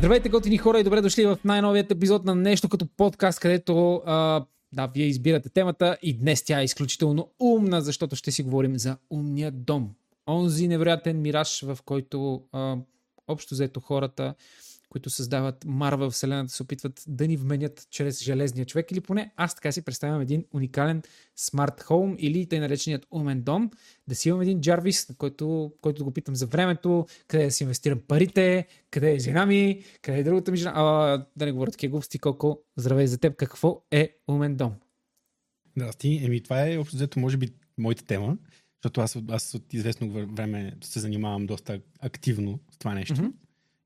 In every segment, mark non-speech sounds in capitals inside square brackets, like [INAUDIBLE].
Здравейте, готини хора и добре дошли в най-новият епизод на нещо като подкаст, където а, да, вие избирате темата и днес тя е изключително умна, защото ще си говорим за умния дом. Онзи невероятен мираж, в който а, общо взето хората които създават Марвел вселената, се опитват да ни вменят чрез железния човек или поне аз така си представям един уникален смарт хоум или тъй нареченият умен дом, да си имам един Джарвис, на който, който го питам за времето, къде да си инвестирам парите, къде е жена ми, къде е другата ми жена, а, да не говоря такива глупости, колко здравей за теб, какво е умен дом? Здрасти, еми това е общо взето може би моята тема, защото аз, аз от известно време се занимавам доста активно с това нещо. Mm-hmm.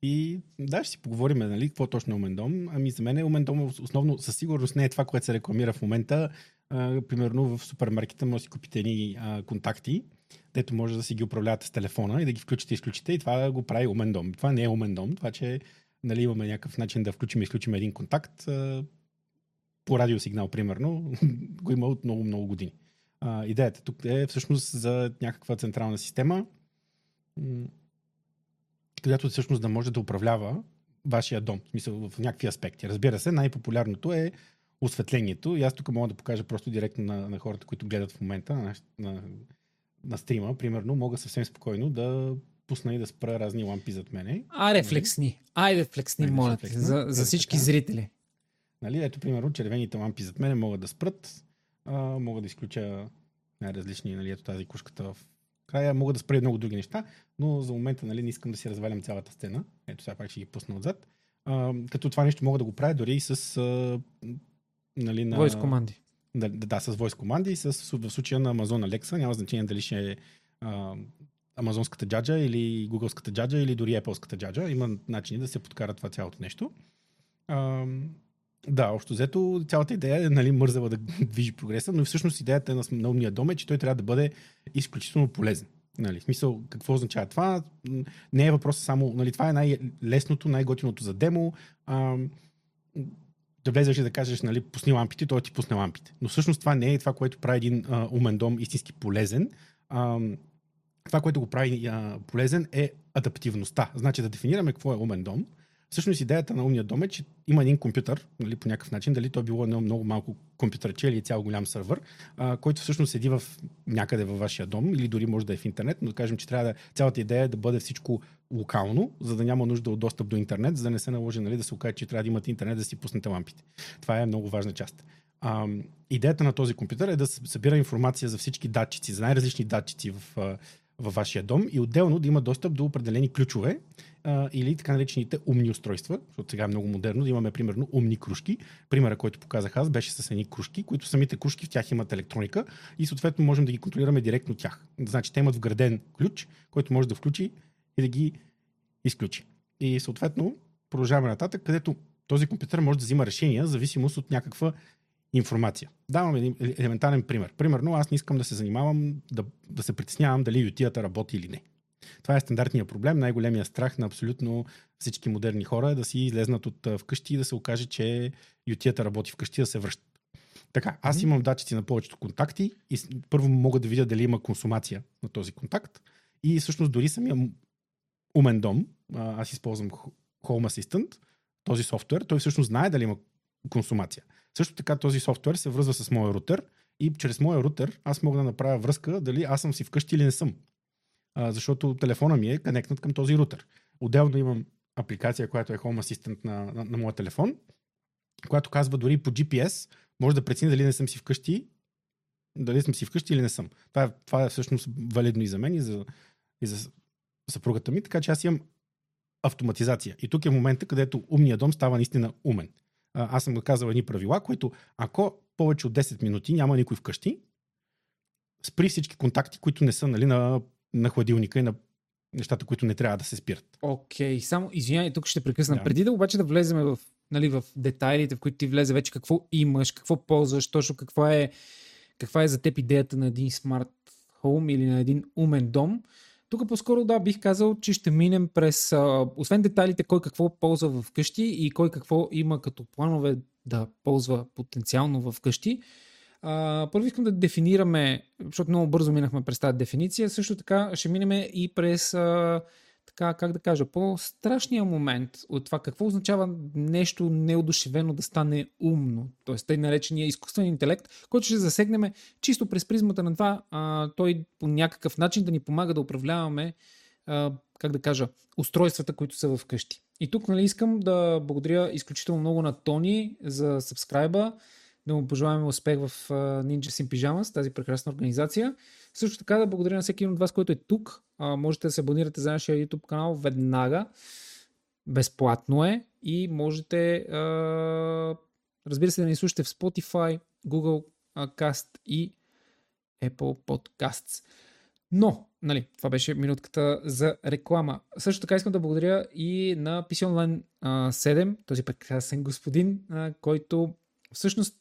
И да, ще си поговорим, нали, какво точно е умен. Ами за мен умен дом основно със сигурност не е това, което се рекламира в момента. А, примерно в супермаркета може да си купите едни а, контакти, дето може да си ги управлявате с телефона и да ги включите и изключите и това го прави умен дом. Това не е умен дом, това че нали, имаме някакъв начин да включим и изключим един контакт а, по радиосигнал, примерно, [LAUGHS] го има от много, много години. А, идеята тук е всъщност за някаква централна система, където всъщност да може да управлява вашия дом, в смисъл в някакви аспекти. Разбира се, най-популярното е осветлението. И аз тук мога да покажа просто директно на, на хората, които гледат в момента на, на, на стрима. Примерно, мога съвсем спокойно да пусна и да спра разни лампи зад мене. Айде флексни. Айде флексни, моля те, за, за всички така. зрители. Нали, ето, примерно, червените лампи зад мене могат да спрат. А, мога да изключа най-различни, нали, ето тази кушката в края мога да спра много други неща, но за момента нали, не искам да си развалям цялата сцена. Ето сега пак ще ги пусна отзад. А, като това нещо мога да го правя дори и с а, нали, на... Voice команди. Да, да, с voice команди и с, в случая на Amazon Alexa. Няма значение дали ще е а, амазонската джаджа или гугълската джаджа или дори Apple-ската джаджа. Има начини да се подкара това цялото нещо. А, да, общо взето цялата идея е нали, мързава да движи прогреса, но всъщност идеята на, на умния дом е, че той трябва да бъде изключително полезен. Нали, в смисъл, какво означава това? Не е въпрос само, нали, това е най-лесното, най-готиното за демо. А, да влезеш и да кажеш, нали, пусни лампите, той ти пусне лампите. Но всъщност това не е това, което прави един а, умен дом истински полезен. А, това, което го прави а, полезен е адаптивността. Значи да дефинираме какво е умен дом – Всъщност идеята на умния дом е, че има един компютър, нали, по някакъв начин, дали то било едно много малко компютърче или цял голям сървър, а, който всъщност седи в някъде във вашия дом или дори може да е в интернет, но да кажем, че трябва да, цялата идея е да бъде всичко локално, за да няма нужда от достъп до интернет, за да не се наложи нали, да се окаже, че трябва да имате интернет да си пуснете лампите. Това е много важна част. А, идеята на този компютър е да събира информация за всички датчици, за най-различни датчици в, във вашия дом и отделно да има достъп до определени ключове а, или така наречените умни устройства, защото сега е много модерно да имаме примерно умни кружки. Примера, който показах аз, беше с едни кружки, които самите кружки в тях имат електроника и съответно можем да ги контролираме директно тях. Значи те имат вграден ключ, който може да включи и да ги изключи. И съответно продължаваме нататък, където този компютър може да взима решения зависимост от някаква информация. Давам един елементарен пример. Примерно, аз не искам да се занимавам, да, да се притеснявам дали ютията работи или не. Това е стандартният проблем. Най-големия страх на абсолютно всички модерни хора е да си излезнат от вкъщи и да се окаже, че ютията работи вкъщи да се връщат. Така, аз имам датчици на повечето контакти и първо мога да видя дали има консумация на този контакт. И всъщност дори самия умен дом, аз използвам Home Assistant, този софтуер, той всъщност знае дали има консумация. Също така този софтуер се връзва с моя рутер и чрез моя рутер аз мога да направя връзка дали аз съм си вкъщи или не съм. А, защото телефона ми е конектнат към този рутер. Отделно имам апликация, която е Home Assistant на, на, на моя телефон, която казва дори по GPS, може да прецени дали не съм си вкъщи, дали съм си вкъщи или не съм. Това е, това е всъщност валидно и за мен, и за, и за съпругата ми, така че аз имам автоматизация. И тук е момента, където умният дом става наистина умен аз съм го казал едни правила, които ако повече от 10 минути няма никой вкъщи, спри всички контакти, които не са нали, на, на хладилника и на нещата, които не трябва да се спират. Окей, okay. само извинявай, тук ще прекъсна. Да. Преди да обаче да влезем в, нали, в детайлите, в които ти влезе вече какво имаш, какво ползваш, точно каква е, каква е за теб идеята на един смарт хоум или на един умен дом, тук по-скоро да, бих казал, че ще минем през, освен детайлите, кой какво ползва в къщи и кой какво има като планове да ползва потенциално в къщи. А, първо искам да дефинираме, защото много бързо минахме през тази дефиниция, също така ще минем и през а, така, как да кажа, по-страшния момент от това какво означава нещо неодушевено да стане умно. Тоест, тъй наречения изкуствен интелект, който ще засегнем чисто през призмата на това, а, той по някакъв начин да ни помага да управляваме, а, как да кажа, устройствата, които са вкъщи. И тук нали, искам да благодаря изключително много на Тони за сабскрайба, да му пожелаваме успех в Ninja Sim Pyjamas, тази прекрасна организация. Също така да благодаря на всеки един от вас, който е тук. А, можете да се абонирате за нашия YouTube канал веднага. Безплатно е и можете а, разбира се да ни слушате в Spotify, Google Cast и Apple Podcasts. Но, нали, това беше минутката за реклама. Също така искам да благодаря и на PC Online 7, този прекрасен господин, който всъщност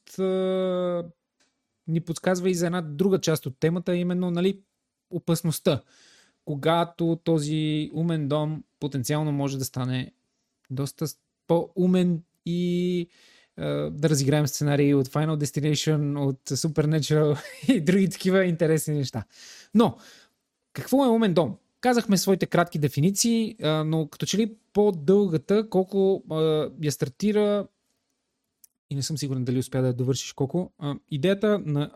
ни подсказва и за една друга част от темата, именно нали, опасността. Когато този умен дом потенциално може да стане доста по-умен и да разиграем сценарии от Final Destination, от Supernatural [LAUGHS] и други такива интересни неща. Но, какво е умен дом? Казахме своите кратки дефиниции, но като че ли по-дългата, колко я стартира и не съм сигурен дали успя да довършиш колко. Идеята на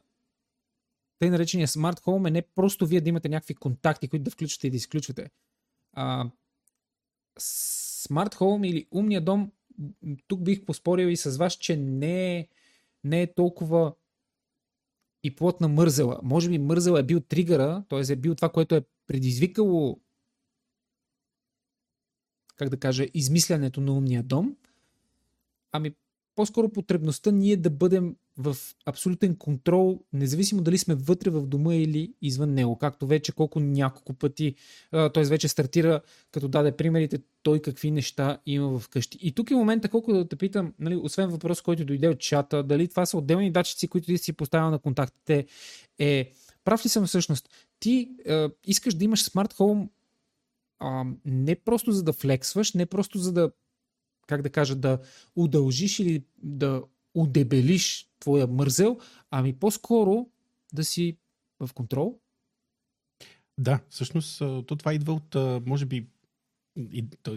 тъй наречения Smart Home е не просто вие да имате някакви контакти, които да включвате и да изключвате. А, Smart Home или умния дом, тук бих поспорил и с вас, че не е, не е толкова и плотна мързела. Може би мързела е бил тригъра, т.е. е бил това, което е предизвикало как да кажа, измислянето на умния дом. Ами по-скоро потребността ние да бъдем в абсолютен контрол, независимо дали сме вътре в дома или извън него. Както вече колко няколко пъти, т.е. вече стартира, като даде примерите, той какви неща има в къщи. И тук е момента, колко да те питам, нали, освен въпрос, който дойде от чата, дали това са отделни датчици, които ти си поставял на контактите, е прав ли съм всъщност? Ти е, искаш да имаш смарт хоум не просто за да флексваш, не просто за да как да кажа, да удължиш или да удебелиш твоя мързел, ами по-скоро да си в контрол? Да, всъщност то това идва от, може би,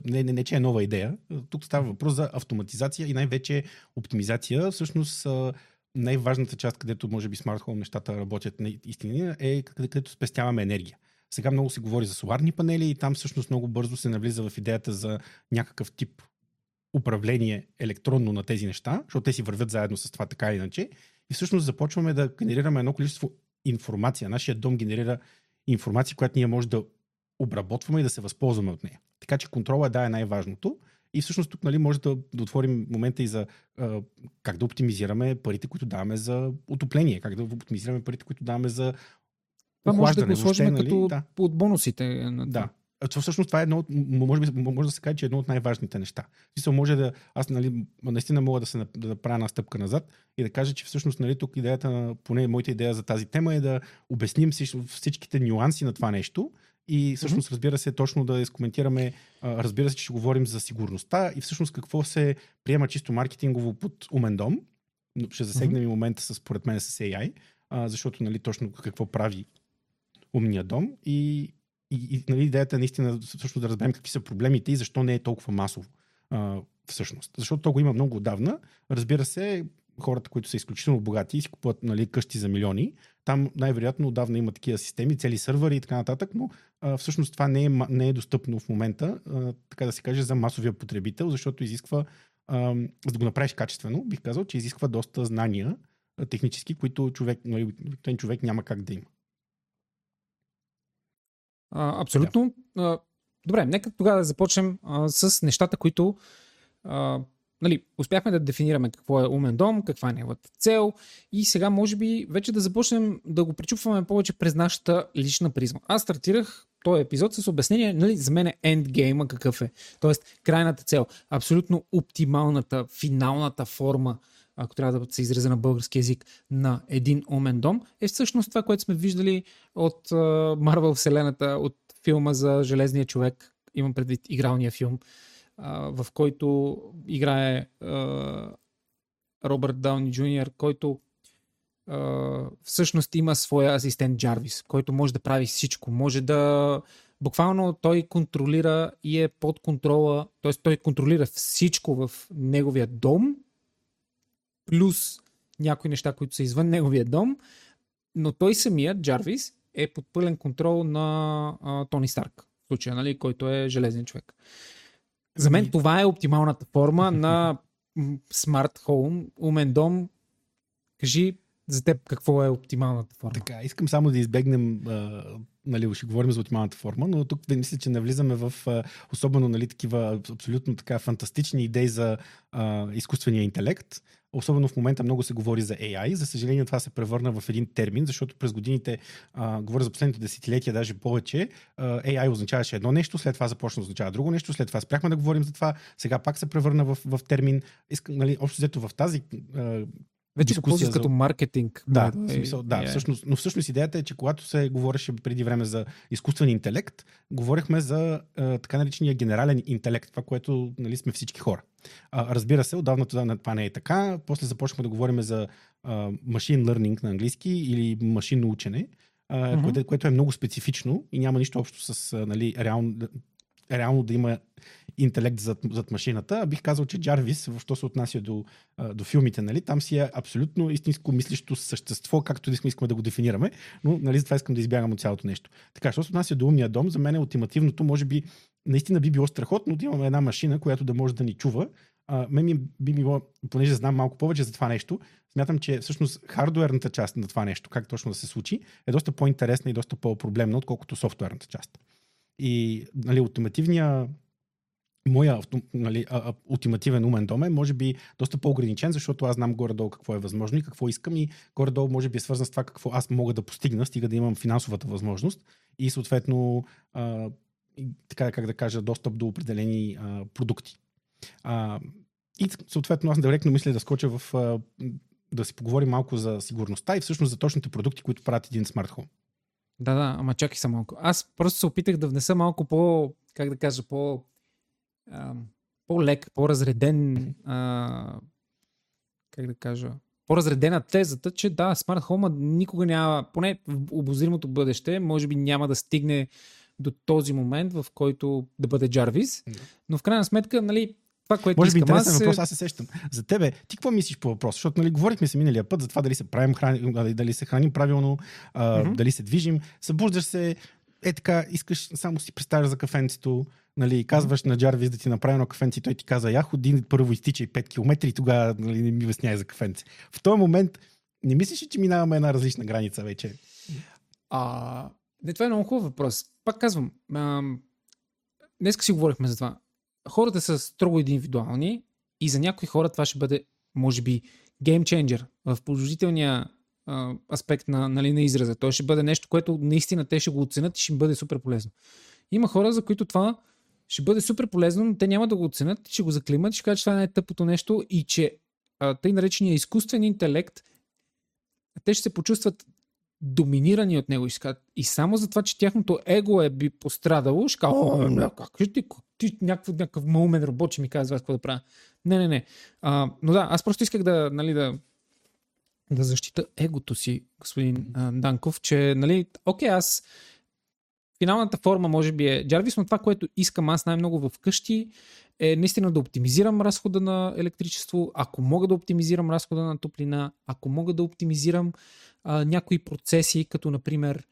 не, не, не, че е нова идея. Тук става въпрос за автоматизация и най-вече оптимизация. Всъщност най-важната част, където може би смарт хоум нещата работят наистина е където спестяваме енергия. Сега много се говори за соларни панели и там всъщност много бързо се навлиза в идеята за някакъв тип управление електронно на тези неща, защото те си вървят заедно с това така или иначе. И всъщност започваме да генерираме едно количество информация. Нашия дом генерира информация, която ние може да обработваме и да се възползваме от нея. Така че контрола да е най-важното. И всъщност тук нали, може да, да отворим момента и за а, как да оптимизираме парите, които даваме за отопление, как да оптимизираме парите, които даваме за това може да го сложим нали? като да. от бонусите. На да. Това, всъщност това е едно от, може, би, може да се каже, че е едно от най-важните неща. Смисъл, може да, аз нали, наистина мога да се да направя една стъпка назад и да кажа, че всъщност нали, тук идеята, поне моята идея за тази тема е да обясним всичките нюанси на това нещо и всъщност, разбира се, точно да изкоментираме, разбира се, че ще говорим за сигурността и всъщност какво се приема чисто маркетингово под умен дом. Ще засегнем mm-hmm. и момента, с, според мен, с AI, защото нали, точно какво прави умния дом и и, и нали, идеята е наистина също да разберем какви са проблемите и защо не е толкова масово а, всъщност. Защото то го има много отдавна. Разбира се, хората, които са изключително богати и си купуват нали, къщи за милиони, там най-вероятно отдавна има такива системи, цели сървъри и така нататък, но а, всъщност това не е, не е достъпно в момента, а, така да се каже, за масовия потребител, защото изисква, а, за да го направиш качествено, бих казал, че изисква доста знания а, технически, които човек, нали, човек няма как да има. Абсолютно. Да. добре, нека тогава да започнем а, с нещата, които а, нали, успяхме да дефинираме какво е умен дом, каква е неговата цел и сега може би вече да започнем да го причупваме повече през нашата лична призма. Аз стартирах този епизод с обяснение, нали, за мен е ендгейма какъв е. Тоест, крайната цел, абсолютно оптималната, финалната форма ако трябва да се изразя на български язик, на един умен дом, е всъщност това, което сме виждали от Марвел Вселената, от филма за Железния човек, имам предвид игралния филм, в който играе Робърт Дауни Джуниор, който всъщност има своя асистент Джарвис, който може да прави всичко. Може да буквално той контролира и е под контрола, т.е. той контролира всичко в неговия дом, плюс някои неща, които са извън неговия дом, но той самият, Джарвис, е под пълен контрол на а, Тони Старк, в случая, нали, който е железен човек. За мен това е оптималната форма на смарт хоум, умен дом. Кажи за теб какво е оптималната форма. Така, искам само да избегнем, а, нали, ще говорим за оптималната форма, но тук мисля, че навлизаме в особено нали, такива абсолютно така фантастични идеи за а, изкуствения интелект. Особено в момента много се говори за AI. За съжаление това се превърна в един термин, защото през годините, а, говоря за последните десетилетия, даже повече, а, AI означаваше едно нещо, след това започна да означава друго нещо, след това спряхме да говорим за това, сега пак се превърна в, в термин. Искам, нали, общо взето в тази а, вече го ползват като маркетинг. Да, в смисъл, да yeah. всъщност, но всъщност идеята е, че когато се говореше преди време за изкуствен интелект, говорихме за а, така наречения генерален интелект, това, което нали, сме всички хора. А, разбира се, отдавна това не е така. После започнахме да говорим за machine learning на английски или машинно учене, а, mm-hmm. което, което е много специфично и няма нищо общо с нали, реално, реално да има интелект зад, зад машината. Бих казал, че Джарвис, що се отнася до, до филмите, нали, там си е абсолютно истинско мислещо същество, както искаме да го дефинираме, но нали, за това искам да избягам от цялото нещо. Така, що се отнася до умния дом, за мен е ултимативното, може би, наистина би било страхотно да имаме една машина, която да може да ни чува. А, мен ми, би било, понеже знам малко повече за това нещо, смятам, че всъщност хардуерната част на това нещо, как точно да се случи, е доста по-интересна и доста по-проблемна, отколкото софтуерната част. И нали, ултимативния моя нали, ултимативен умен дом е, може би, доста по-ограничен, защото аз знам горе-долу какво е възможно и какво искам и горе-долу може би е свързан с това какво аз мога да постигна, стига да имам финансовата възможност и съответно, а, така как да кажа, достъп до определени а, продукти. А, и съответно аз директно мисля да скоча в а, да си поговорим малко за сигурността и всъщност за точните продукти, които правят един смарт хоум. Да, да, ама чакай са малко. Аз просто се опитах да внеса малко по, как да кажа, по, а, по-лек, по-разреден, а, как да кажа, по-разредена тезата, че да, смарт хома никога няма, поне в обозримото бъдеще, може би няма да стигне до този момент, в който да бъде Джарвис, но в крайна сметка, нали, това, което Може би интересен аз... въпрос, аз се сещам. За тебе, ти какво мислиш по въпрос? Защото нали, говорихме се миналия път за това дали се правим, храни, дали се храним правилно, а, mm-hmm. дали се движим. Събуждаш се, е така, искаш само си представяш за кафенцето, нали, казваш на Джарвис да ти направи едно кафенце, той ти каза, я ходи първо изтичай 5 км и тогава нали, не ми възняй за кафенце. В този момент не мислиш ли, че минаваме една различна граница вече? А, не, това е много хубав въпрос. Пак казвам, ам, днеска си говорихме за това хората са строго индивидуални и за някои хора това ще бъде, може би, геймченджер в положителния аспект на, нали, на израза. То ще бъде нещо, което наистина те ще го оценят и ще им бъде супер полезно. Има хора, за които това ще бъде супер полезно, но те няма да го оценят, ще го заклимат, ще кажат, че това е тъпото нещо и че а, тъй наречения изкуствен интелект, те ще се почувстват доминирани от него. И само за това, че тяхното его е би пострадало, ще кажа, как ще ти, ти някакъв, някакъв умен робот, че ми казва какво да правя. Не, не, не. А, но да, аз просто исках да, нали, да, да защита егото си, господин а, Данков, че, нали, окей, аз финалната форма може би е Jarvis, но това, което искам аз най-много в къщи е наистина да оптимизирам разхода на електричество, ако мога да оптимизирам разхода на топлина, ако мога да оптимизирам а, някои процеси, като например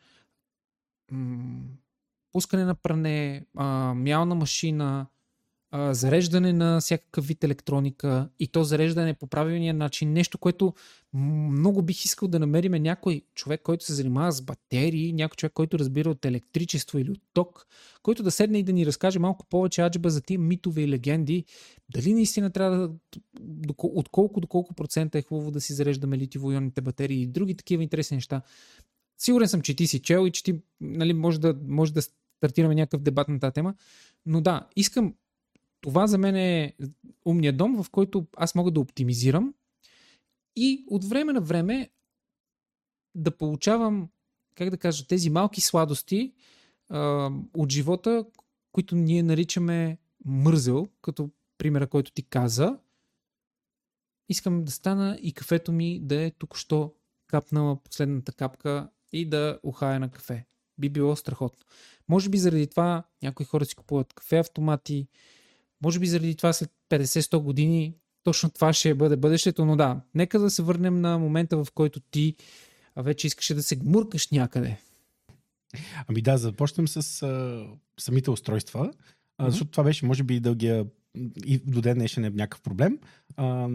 м- пускане на пране, а, мялна машина, а, зареждане на всякакъв вид електроника и то зареждане по правилния начин. Нещо, което много бих искал да намерим някой човек, който се занимава с батерии, някой човек, който разбира от електричество или от ток, който да седне и да ни разкаже малко повече аджба за тия митове и легенди. Дали наистина трябва да, от колко до колко процента е хубаво да си зареждаме литиво-ионните батерии и други такива интересни неща. Сигурен съм, че ти си чел и че ти нали, може, да, може да стартираме някакъв дебат на тази тема. Но да, искам. Това за мен е умният дом, в който аз мога да оптимизирам и от време на време да получавам, как да кажа, тези малки сладости а, от живота, които ние наричаме мързел, като примера, който ти каза. Искам да стана и кафето ми да е тук що капнала последната капка и да ухая на кафе. би било страхотно. Може би заради това някои хора си купуват кафе автомати, може би заради това след 50-100 години точно това ще бъде бъдещето, но да, нека да се върнем на момента, в който ти вече искаше да се гмуркаш някъде. Ами да, започнем с а, самите устройства, а, mm-hmm. защото това беше, може би, дългия и до ден днешен е някакъв проблем. А,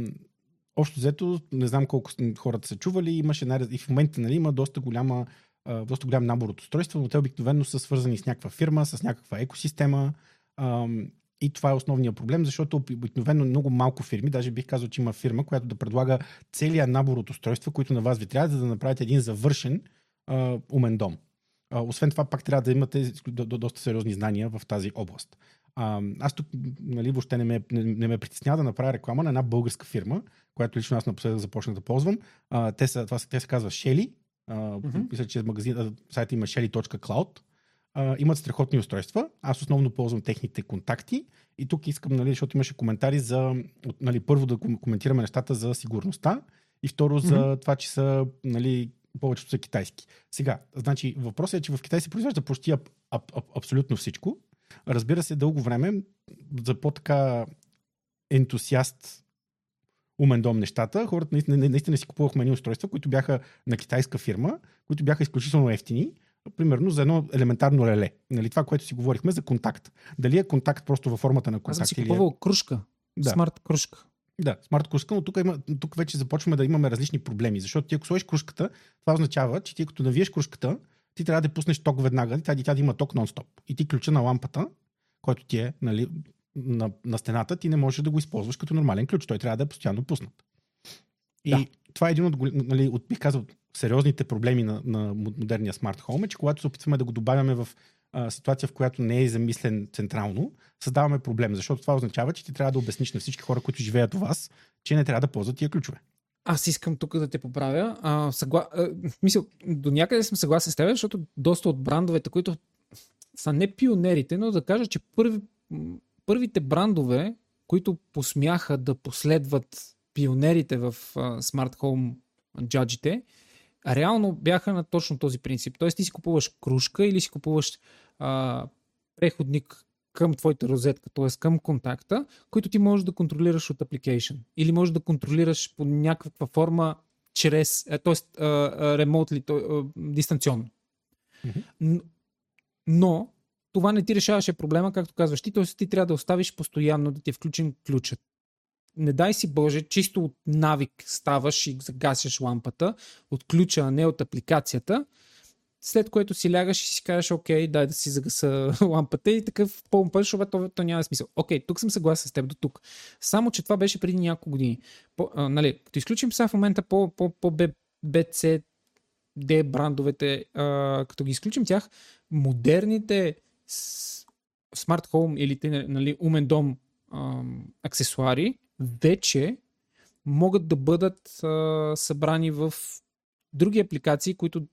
общо взето, не знам колко хората са чували, имаше най- и в момента нали, има доста голяма доста голям набор от устройства, но те обикновено са свързани с някаква фирма, с някаква екосистема. И това е основният проблем, защото обикновено много малко фирми, даже бих казал, че има фирма, която да предлага целият набор от устройства, които на вас ви трябва, за да направите един завършен а, умен дом. А, освен това, пак трябва да имате до, до, доста сериозни знания в тази област. А, аз тук нали, въобще не ме, не, не ме притеснява да направя реклама на една българска фирма, която лично аз напоследък започнах да ползвам. А, те, са, това, те се казва Shelly. А, mm-hmm. Мисля, че магазин, сайта има shelly.cloud а, имат страхотни устройства. Аз основно ползвам техните контакти. И тук искам, нали, защото имаше коментари за, нали, първо да коментираме нещата за сигурността и второ за mm-hmm. това, че са, нали, повечето са китайски. Сега, значи, въпросът е, че в Китай се произвежда почти аб, аб, аб, абсолютно всичко. Разбира се, дълго време за по-така ентусиаст умен дом нещата, хората наистина, наистина си купувахме едни устройства, които бяха на китайска фирма, които бяха изключително ефтини примерно за едно елементарно реле. Нали, това, което си говорихме за контакт. Дали е контакт просто във формата на контакт? Аз съм си купувал е... кружка. Да. Смарт кружка. Да, смарт кружка, но тук, има, тук вече започваме да имаме различни проблеми, защото ти ако сложиш кружката, това означава, че ти като навиеш кружката, ти трябва да пуснеш ток веднага, и тя да има ток нон-стоп. И ти ключа на лампата, който ти е нали, на, на стената, ти не можеш да го използваш като нормален ключ. Той трябва да е постоянно пуснат. И да. Това е един от, нали, от бих казал, сериозните проблеми на, на модерния смарт хоум е, че когато се опитваме да го добавяме в а, ситуация, в която не е замислен централно, създаваме проблем, защото това означава, че ти трябва да обясниш на всички хора, които живеят у вас, че не трябва да ползват тия ключове. Аз искам тук да те поправя. А, съгла... а, мисъл, до някъде съм съгласен с теб, защото доста от брандовете, които са не пионерите, но да кажа, че първи, първите брандове, които посмяха да последват пионерите в Smart Home джаджите, реално бяха на точно този принцип. Тоест ти си купуваш кружка или си купуваш а, преходник към твоята розетка, т.е. към контакта, който ти можеш да контролираш от application. Или можеш да контролираш по някаква форма чрез, т.е. ремонтли, дистанционно. Mm-hmm. Но това не ти решаваше проблема, както казваш ти, т.е. ти трябва да оставиш постоянно да ти е включен ключът не дай си Боже, чисто от навик ставаш и загасяш лампата от ключа, а не от апликацията, след което си лягаш и си кажеш, окей, дай да си загаса [LAUGHS] лампата и такъв път, защото то, то няма смисъл. Окей, тук съм съгласен с теб до тук. Само, че това беше преди няколко години. По, а, нали, като изключим сега в момента по, по, по BC, D брандовете, а, като ги изключим тях, модерните смарт хоум или нали, умен дом аксесуари вече могат да бъдат а, събрани в други апликации, които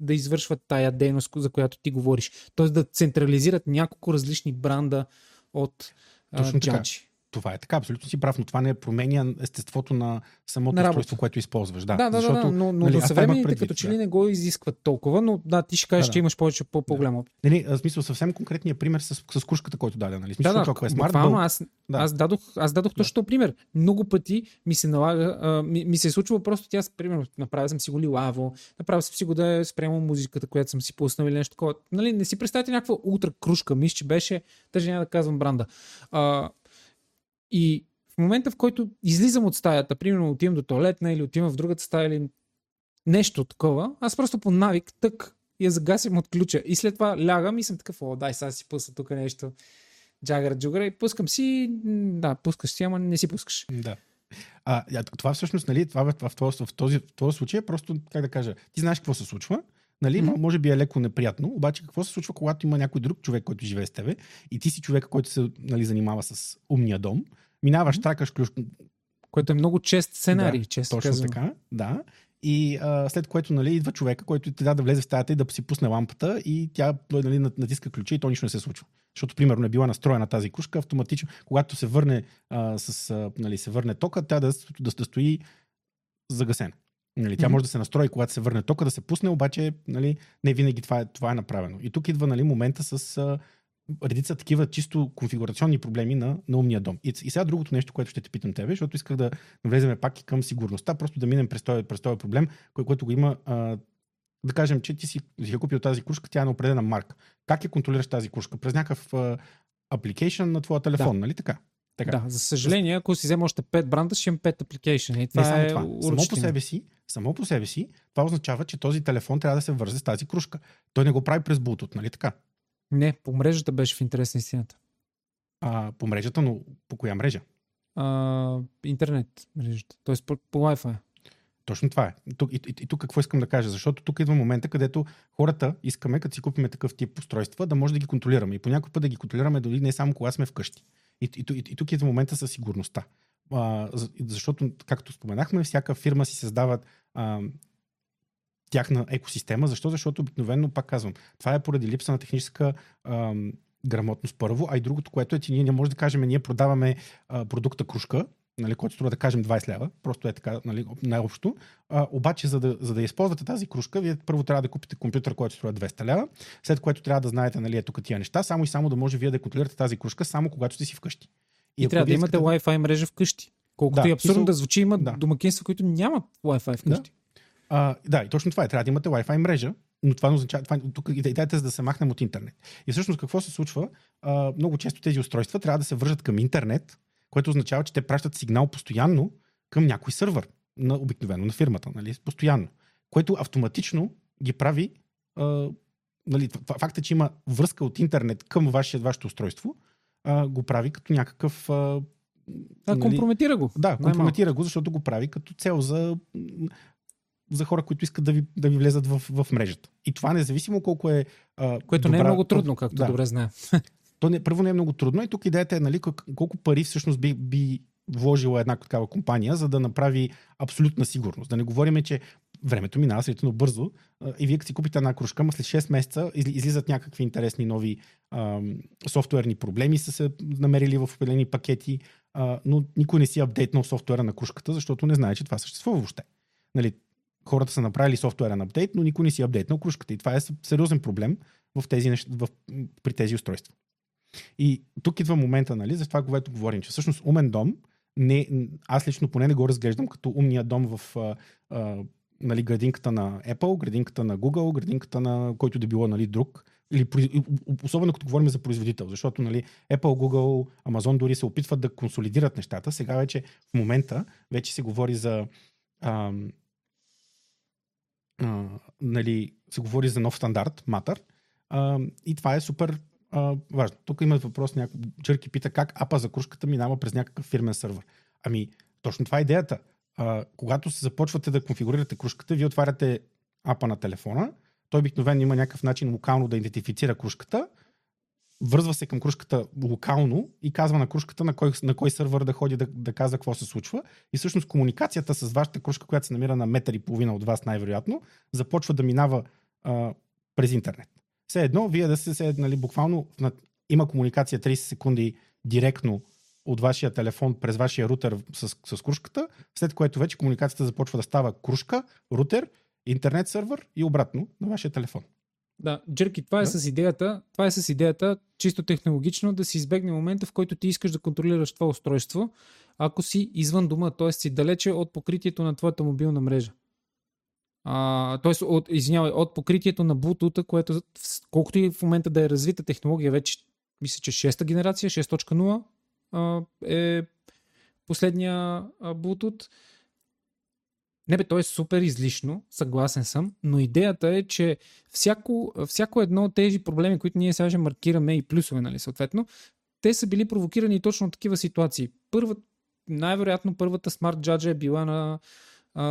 да извършват тая дейност, за която ти говориш. Тоест да централизират няколко различни бранда от Точно така това е така, абсолютно си прав, но това не променя естеството на самото на устройство, което използваш. Да, да, да, защото, да но, но нали, до съвременните като че ли не го изискват толкова, но да, ти ще кажеш, да, да. че имаш повече по-голям опит. Да. Нали, в смисъл съвсем конкретния пример с, с кружката, който даде. Нали? Смисъл, да, да, е смарт, буквално, аз, да. аз дадох, аз дадох да. точно пример. Много пъти ми се налага, а, ми, ми, се е случва просто тя, примерно, направил съм си го лилаво, направил съм си го да е спрямо музиката, която съм си пуснал или нещо такова. Нали, не си представете някаква ултра кружка, мисля, че беше, даже няма да казвам бранда. А, и в момента, в който излизам от стаята, примерно отивам до туалетна или отивам в другата стая или нещо такова, аз просто по навик тък я загасям от ключа и след това лягам и съм такъв, о, дай сега си пусна тук нещо джагър джугъра и пускам си, да, пускаш си, ама не си пускаш. Да. А, това всъщност, нали, това в, в, в, този, в този случай е просто, как да кажа, ти знаеш какво се случва, Нали? Mm-hmm. Може би е леко неприятно, обаче какво се случва, когато има някой друг човек, който живее с тебе и ти си човек, който се нали, занимава с умния дом, минаваш, mm-hmm. тракаш ключ. Което е много чест сценарий, да, чест Точно казвам. така, да. И а, след което нали, идва човека, който ти да, влезе в стаята и да си пусне лампата и тя нали, натиска ключа и то нищо не се случва. Защото, примерно, не била настроена тази кружка, автоматично, когато се върне, а, с, а, нали, се върне тока, тя да, да, да стои загасена. Нали, тя може да се настрои, когато се върне тока, да се пусне, обаче нали, не винаги това е, това е направено. И тук идва нали, момента с а, редица такива чисто конфигурационни проблеми на, на умния дом. И, и сега другото нещо, което ще те питам тебе, защото исках да влеземе пак и към сигурността, просто да минем през този, през този проблем, кой, който го има. А, да кажем, че ти си, си е купил тази кружка, тя е на определена марка. Как я контролираш тази кружка? През някакъв апликейшн на твоя телефон, Да. нали така? така. Да, за съжаление, ако си взема още 5 бранда, ще имам 5 application. И това Не само е това. Само по себе си, само по себе си, това означава, че този телефон трябва да се вързе с тази кружка. Той не го прави през Bluetooth, нали така? Не, по мрежата беше в интерес на истината. А, по мрежата, но по коя мрежа? А, интернет мрежата. Тоест по, по Wi-Fi. Точно това е. И Тук, и, и, и тук какво искам да кажа? Защото тук идва момента, където хората искаме, като си купиме такъв тип устройства, да може да ги контролираме. И по някой път да ги контролираме дори не само когато сме вкъщи. И, и, и, и тук идва момента със сигурността. Защото, както споменахме, всяка фирма си създава а, тяхна екосистема. Защо? Защото обикновено, пак казвам, това е поради липса на техническа а, грамотност първо, а и другото, което е, че ние не може да кажем, ние продаваме а, продукта кружка, нали, който струва да кажем 20 лева, просто е така нали, най-общо. А, обаче, за да, за да използвате тази кружка, вие първо трябва да купите компютър, който струва 200 лева, след което трябва да знаете нали, е тук тия неща, само и само да може вие да контролирате тази кружка, само когато сте си вкъщи. И, ако трябва да имате Wi-Fi мрежа вкъщи. Колкото Да, и абсурдно смисъл- да звучи, има да. домакинства, които нямат Wi-Fi вкъщи. А, да, и точно това е. Трябва да имате Wi-Fi мрежа, но това не означава. Това, тук идеята е за да се махнем от интернет. И всъщност какво се случва? А, много често тези устройства трябва да се вържат към интернет, което означава, че те пращат сигнал постоянно към някой сървър, на, обикновено на фирмата, нали, постоянно. Което автоматично ги прави. А, нали, факта, че има връзка от интернет към вашия, вашето устройство, а, го прави като някакъв. А, Да, компрометира го. да, компрометира го, защото го прави като цел за, за хора, които искат да ви, да ви влезат в, в мрежата. И това независимо колко е. А, Което не е добра- много трудно, както да. добре знаем. То не, първо не е много трудно и тук идеята е нали, колко пари всъщност би, би вложила една такава компания, за да направи абсолютна сигурност. Да не говорим, че времето минава сравнително бързо а, и вие като си купите една кружка, ама след 6 месеца изли- излизат някакви интересни нови ам, софтуерни проблеми, са се намерили в определени пакети, а, но никой не си е апдейтнал софтуера на кружката, защото не знае, че това съществува въобще. Нали, хората са направили софтуерен апдейт, но никой не си е апдейтнал кружката. И това е сериозен проблем в тези неща, в, при тези устройства. И тук идва момента, нали, за това, което говорим, че всъщност умен дом, не, аз лично поне не го разглеждам като умния дом в а, а, нали, градинката на Apple, градинката на Google, градинката на който да било нали, друг. Или, особено като говорим за производител, защото нали, Apple, Google, Amazon дори се опитват да консолидират нещата. Сега вече в момента вече се говори за ам, а, нали, се говори за нов стандарт, Matter, а, и това е супер а, важно. Тук има въпрос, някой Джърки пита как апа за кружката минава през някакъв фирмен сървър. Ами, точно това е идеята. Когато се започвате да конфигурирате кружката, вие отваряте апа на телефона, той обикновено има някакъв начин локално да идентифицира кружката, връзва се към кружката локално и казва на кружката на кой, на кой сървър да ходи да, да казва какво се случва. И всъщност комуникацията с вашата кружка, която се намира на метър и половина от вас най-вероятно, започва да минава а, през интернет. Все едно, вие да се нали, буквално на, има комуникация 30 секунди директно от вашия телефон през вашия рутер с, с кружката, след което вече комуникацията започва да става кружка, рутер, интернет сервер и обратно на вашия телефон. Да, Джерки, това е Да. с идеята, това е с идеята, чисто технологично, да си избегне момента, в който ти искаш да контролираш това устройство, ако си извън дома, т.е. си далече от покритието на твоята мобилна мрежа. А, т.е. от, извинявай, от покритието на Bluetooth, което колкото и в момента да е развита технология, вече мисля, че 6-та генерация, 6.0 е последния а, Bluetooth. Не бе, то е супер излишно, съгласен съм, но идеята е, че всяко, всяко едно от тези проблеми, които ние сега ще маркираме и плюсове, нали, съответно, те са били провокирани точно от такива ситуации. Първа, най-вероятно първата Smart Judge е била на а,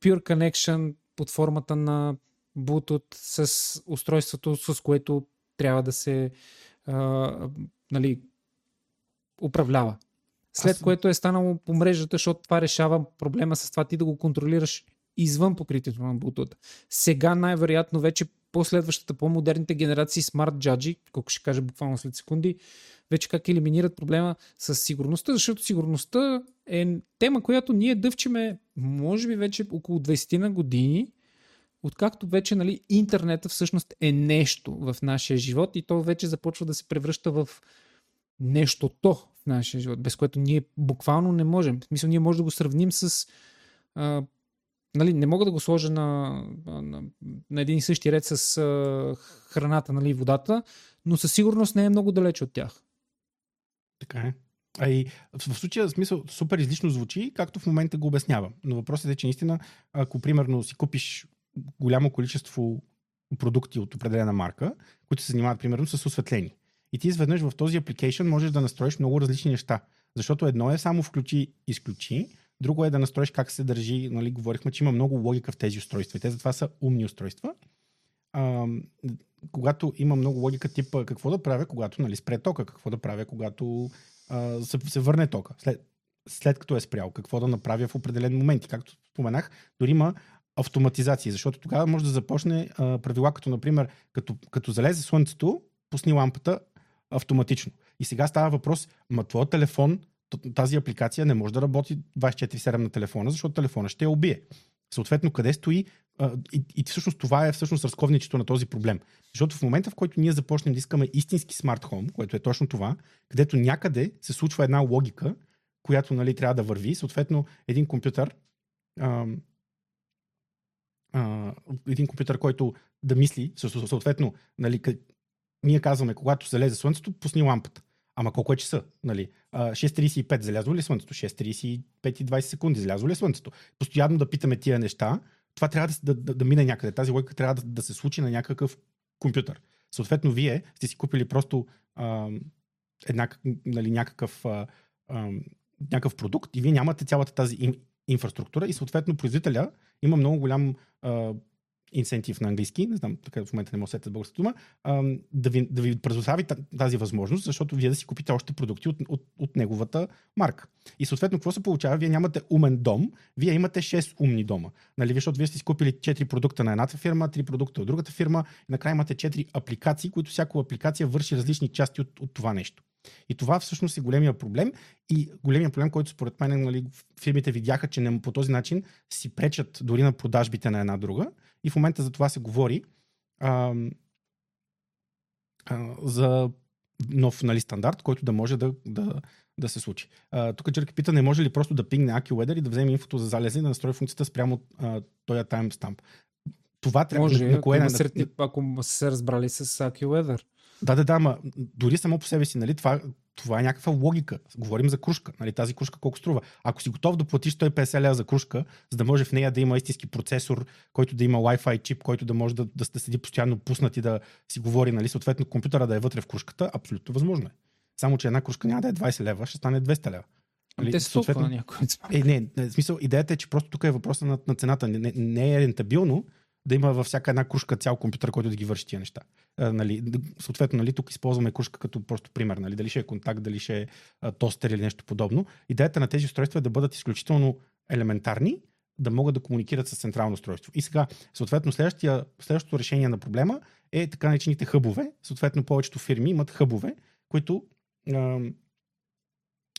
Pure Connection под формата на Bluetooth с устройството, с което трябва да се а, нали, управлява. След Аз- което е станало по мрежата, защото това решава проблема с това ти да го контролираш извън покритието на Bluetooth. Сега най-вероятно вече последващата, по-модерните генерации Smart Judge, колко ще кажа буквално след секунди, вече как елиминират проблема с сигурността, защото сигурността е тема, която ние дъвчиме, може би вече около 20 на години, откакто вече нали, интернета всъщност е нещо в нашия живот и то вече започва да се превръща в нещото в нашия живот, без което ние буквално не можем. В смисъл, ние може да го сравним с а, нали, не мога да го сложа на, на, на един и същи ред с а, храната, нали, водата, но със сигурност не е много далеч от тях. Така е. А и в случая, в смисъл, супер излишно звучи, както в момента го обяснявам. Но въпросът е, че наистина, ако примерно си купиш голямо количество продукти от определена марка, които се занимават примерно с осветление. И ти изведнъж в този application можеш да настроиш много различни неща. Защото едно е само включи-изключи, друго е да настроиш как се държи. Нали, говорихме, че има много логика в тези устройства. И те затова са умни устройства. А, когато има много логика типа какво да правя, когато нали, спре тока, какво да правя, когато а, се, се върне тока, след, след като е спрял, какво да направя в определен момент. И както споменах, дори има автоматизации, защото тогава може да започне а, правила, като например, като, като залезе слънцето, пусни лампата автоматично. И сега става въпрос, ма твоят телефон, тази апликация не може да работи 24-7 на телефона, защото телефона ще я убие. Съответно, къде стои и, и всъщност това е всъщност разковничето на този проблем. Защото в момента, в който ние започнем да искаме истински смарт хом, което е точно това, където някъде се случва една логика, която нали, трябва да върви, съответно един компютър, а, а, един компютър, който да мисли, съответно, нали, ние казваме, когато се лезе слънцето, пусни лампата. Ама колко е часа? Нали? 6.35 залязло ли е слънцето? 6.35 и 20 секунди залязло ли е слънцето? Постоянно да питаме тия неща, това трябва да, да, да мине някъде. Тази логика трябва да, да се случи на някакъв компютър. Съответно, вие сте си купили просто а, една, нали, някакъв, а, а, някакъв продукт и вие нямате цялата тази инфраструктура и съответно производителя има много голям а, инсентив на английски, не знам, така в момента не мога да българската дума, да ви, да ви предостави тази възможност, защото вие да си купите още продукти от, от, от неговата марка. И съответно, какво се получава? Вие нямате умен дом, вие имате 6 умни дома. Нали? Защото вие сте купили 4 продукта на едната фирма, 3 продукта от другата фирма, и накрая имате 4 апликации, които всяко апликация върши различни части от, от това нещо. И това всъщност е големия проблем. И големия проблем, който според мен нали, фирмите видяха, че не, по този начин си пречат дори на продажбите на една друга. И в момента за това се говори а, а, за нов нали, стандарт, който да може да, да, да се случи. А, тук Джерки пита, не може ли просто да пингне AccuWeather и да вземе инфото за залезли и да настрои функцията спрямо а, този таймстамп. Това трябва може, на, на кое ако, на... ако се разбрали с AccuWeather. Да, да, да, ама дори само по себе си, нали, това, това е някаква логика. Говорим за кружка. Нали, тази кружка колко струва. Ако си готов да платиш 150 лева за кружка, за да може в нея да има истински процесор, който да има Wi-Fi чип, който да може да, да, да седи постоянно пуснат и да си говори, нали, съответно компютъра да е вътре в кружката, абсолютно възможно е. Само, че една кружка няма да е 20 лева, ще стане 200 лева. Нали, те са на някой. Е, не, не, смисъл, идеята е, че просто тук е въпроса на, на цената. Не, не, не е рентабилно, да има във всяка една кружка цял компютър, който да ги върши тия неща. А, нали, съответно, нали, тук използваме кружка като просто пример. Нали, дали ще е контакт, дали ще е а, тостер или нещо подобно. Идеята на тези устройства е да бъдат изключително елементарни, да могат да комуникират с централно устройство. И сега, съответно, следващото решение на проблема е така наречените хъбове. Съответно, повечето фирми имат хъбове, които а,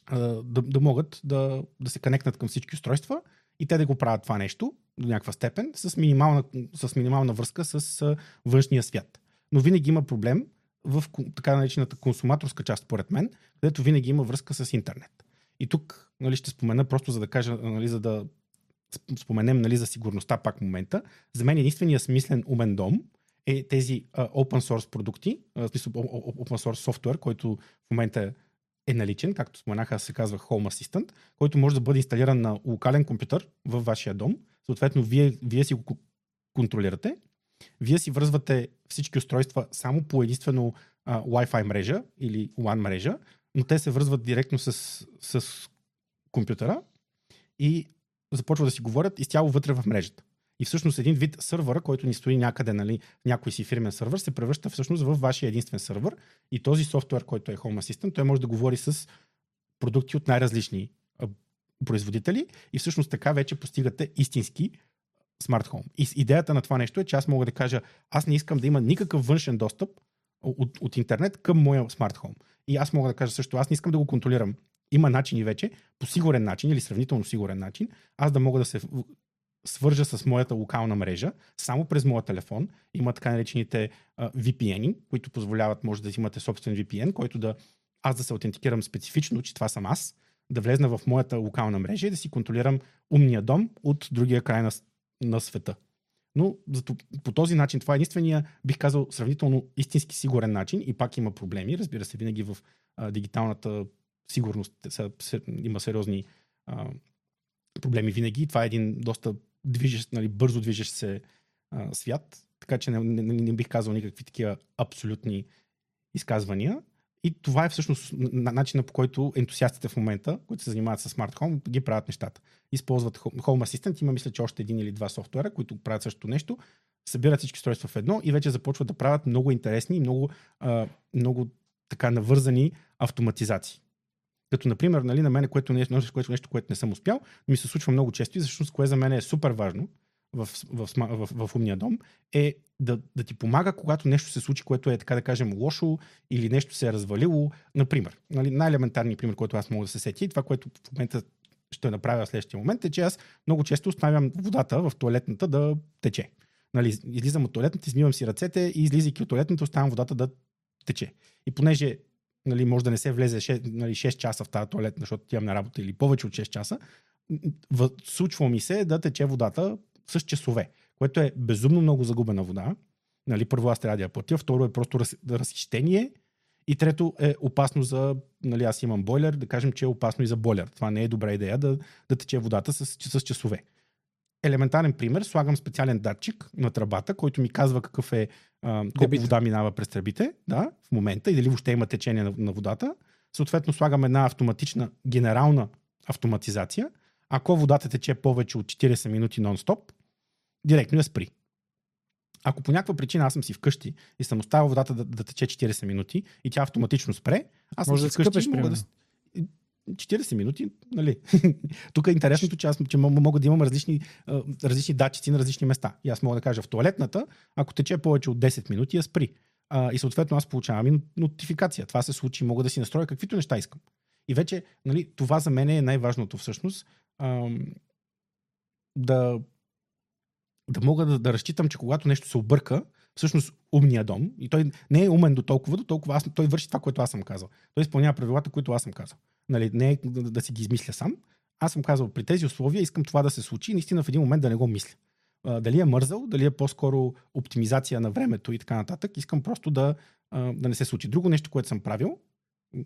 а, да, да могат да, да се конектнат към всички устройства и те да го правят това нещо до някаква степен с минимална, с минимална връзка с външния свят. Но винаги има проблем в така наречената консуматорска част, според мен, където винаги има връзка с интернет. И тук нали, ще спомена, просто за да кажа, нали, за да споменем нали, за сигурността пак момента. За мен единственият смислен умен дом е тези open source продукти, смисъл open source софтуер, който в момента е наличен, както споменаха, се казва Home Assistant, който може да бъде инсталиран на локален компютър във вашия дом. Съответно, вие, вие си го контролирате. Вие си връзвате всички устройства само по единствено а, Wi-Fi мрежа или WAN мрежа, но те се връзват директно с, с компютъра и започват да си говорят изцяло вътре в мрежата. И всъщност един вид сървъра, който ни стои някъде, нали, някой си фирмен сървър, се превръща всъщност в вашия единствен сървър. И този софтуер, който е Home Assistant, той може да говори с продукти от най-различни производители и всъщност така вече постигате истински смарт хоум. И идеята на това нещо е, че аз мога да кажа, аз не искам да има никакъв външен достъп от, от интернет към моя смарт хоум. И аз мога да кажа също, аз не искам да го контролирам. Има начини вече, по сигурен начин или сравнително сигурен начин, аз да мога да се свържа с моята локална мрежа, само през моя телефон. Има така наречените VPN, които позволяват, може да имате собствен VPN, който да аз да се аутентикирам специфично, че това съм аз, да влезна в моята локална мрежа и да си контролирам умния дом от другия край на, на света. Но зато, по този начин това е единствения, бих казал, сравнително истински сигурен начин и пак има проблеми. Разбира се, винаги в а, дигиталната сигурност са, се, има сериозни а, проблеми винаги. Това е един доста движещ, нали, бързо движещ се а, свят, така че не, не, не, бих казал никакви такива абсолютни изказвания. И това е всъщност начина по който ентусиастите в момента, които се занимават с Smart Home, ги правят нещата. Използват Home Assistant, има мисля, че още един или два софтуера, които правят същото нещо, събират всички устройства в едно и вече започват да правят много интересни и много, много така навързани автоматизации. Като, например, нали, на мен, което, не, което нещо, което не съм успял, ми се случва много често и всъщност, кое за мен е супер важно в, в, в, в, в умния дом, е да, да ти помага, когато нещо се случи, което е, така да кажем, лошо или нещо се е развалило. Например, нали, най-елементарният пример, който аз мога да се сетя и това, което в момента ще направя в следващия момент е, че аз много често оставям водата в туалетната да тече. Нали, излизам от туалетната, измивам си ръцете и излизайки от туалетната оставям водата да тече. И понеже нали, може да не се влезе 6, нали, 6 часа в тази туалетна, защото тя на работа или повече от 6 часа, случва ми се да тече водата с часове, което е безумно много загубена вода. Нали, първо аз трябва да я платя, второ е просто раз, разхищение и трето е опасно за, нали, аз имам бойлер, да кажем, че е опасно и за бойлер. Това не е добра идея да, да тече водата с, с часове. Елементарен пример, слагам специален датчик на тръбата, който ми казва какъв е, а, колко Дебит. вода минава през тръбите да, в момента и дали въобще има течение на, на водата. Съответно слагам една автоматична, генерална автоматизация. Ако водата тече повече от 40 минути нон-стоп, директно я спри. Ако по някаква причина аз съм си вкъщи и съм оставил водата да, да тече 40 минути и тя автоматично спре, аз Може съм да си вкъщи мога да... 40 минути, нали? [LAUGHS] Тук е интересното, че аз че мога да имам различни, различни датчици на различни места. И аз мога да кажа в туалетната, ако тече повече от 10 минути, я спри. А, и съответно аз получавам и нотификация. Това се случи, мога да си настроя каквито неща искам. И вече, нали, това за мен е най-важното всъщност. Ам, да да мога да, да разчитам, че когато нещо се обърка, всъщност умния дом, и той не е умен до толкова, до толкова аз, той върши това, което аз съм казал. Той изпълнява правилата, които аз съм казал. Нали, не е да, да си ги измисля сам. Аз съм казал, при тези условия искам това да се случи и наистина в един момент да не го мисля. Дали е мързал, дали е по-скоро оптимизация на времето и така нататък, искам просто да, да не се случи. Друго нещо, което съм правил,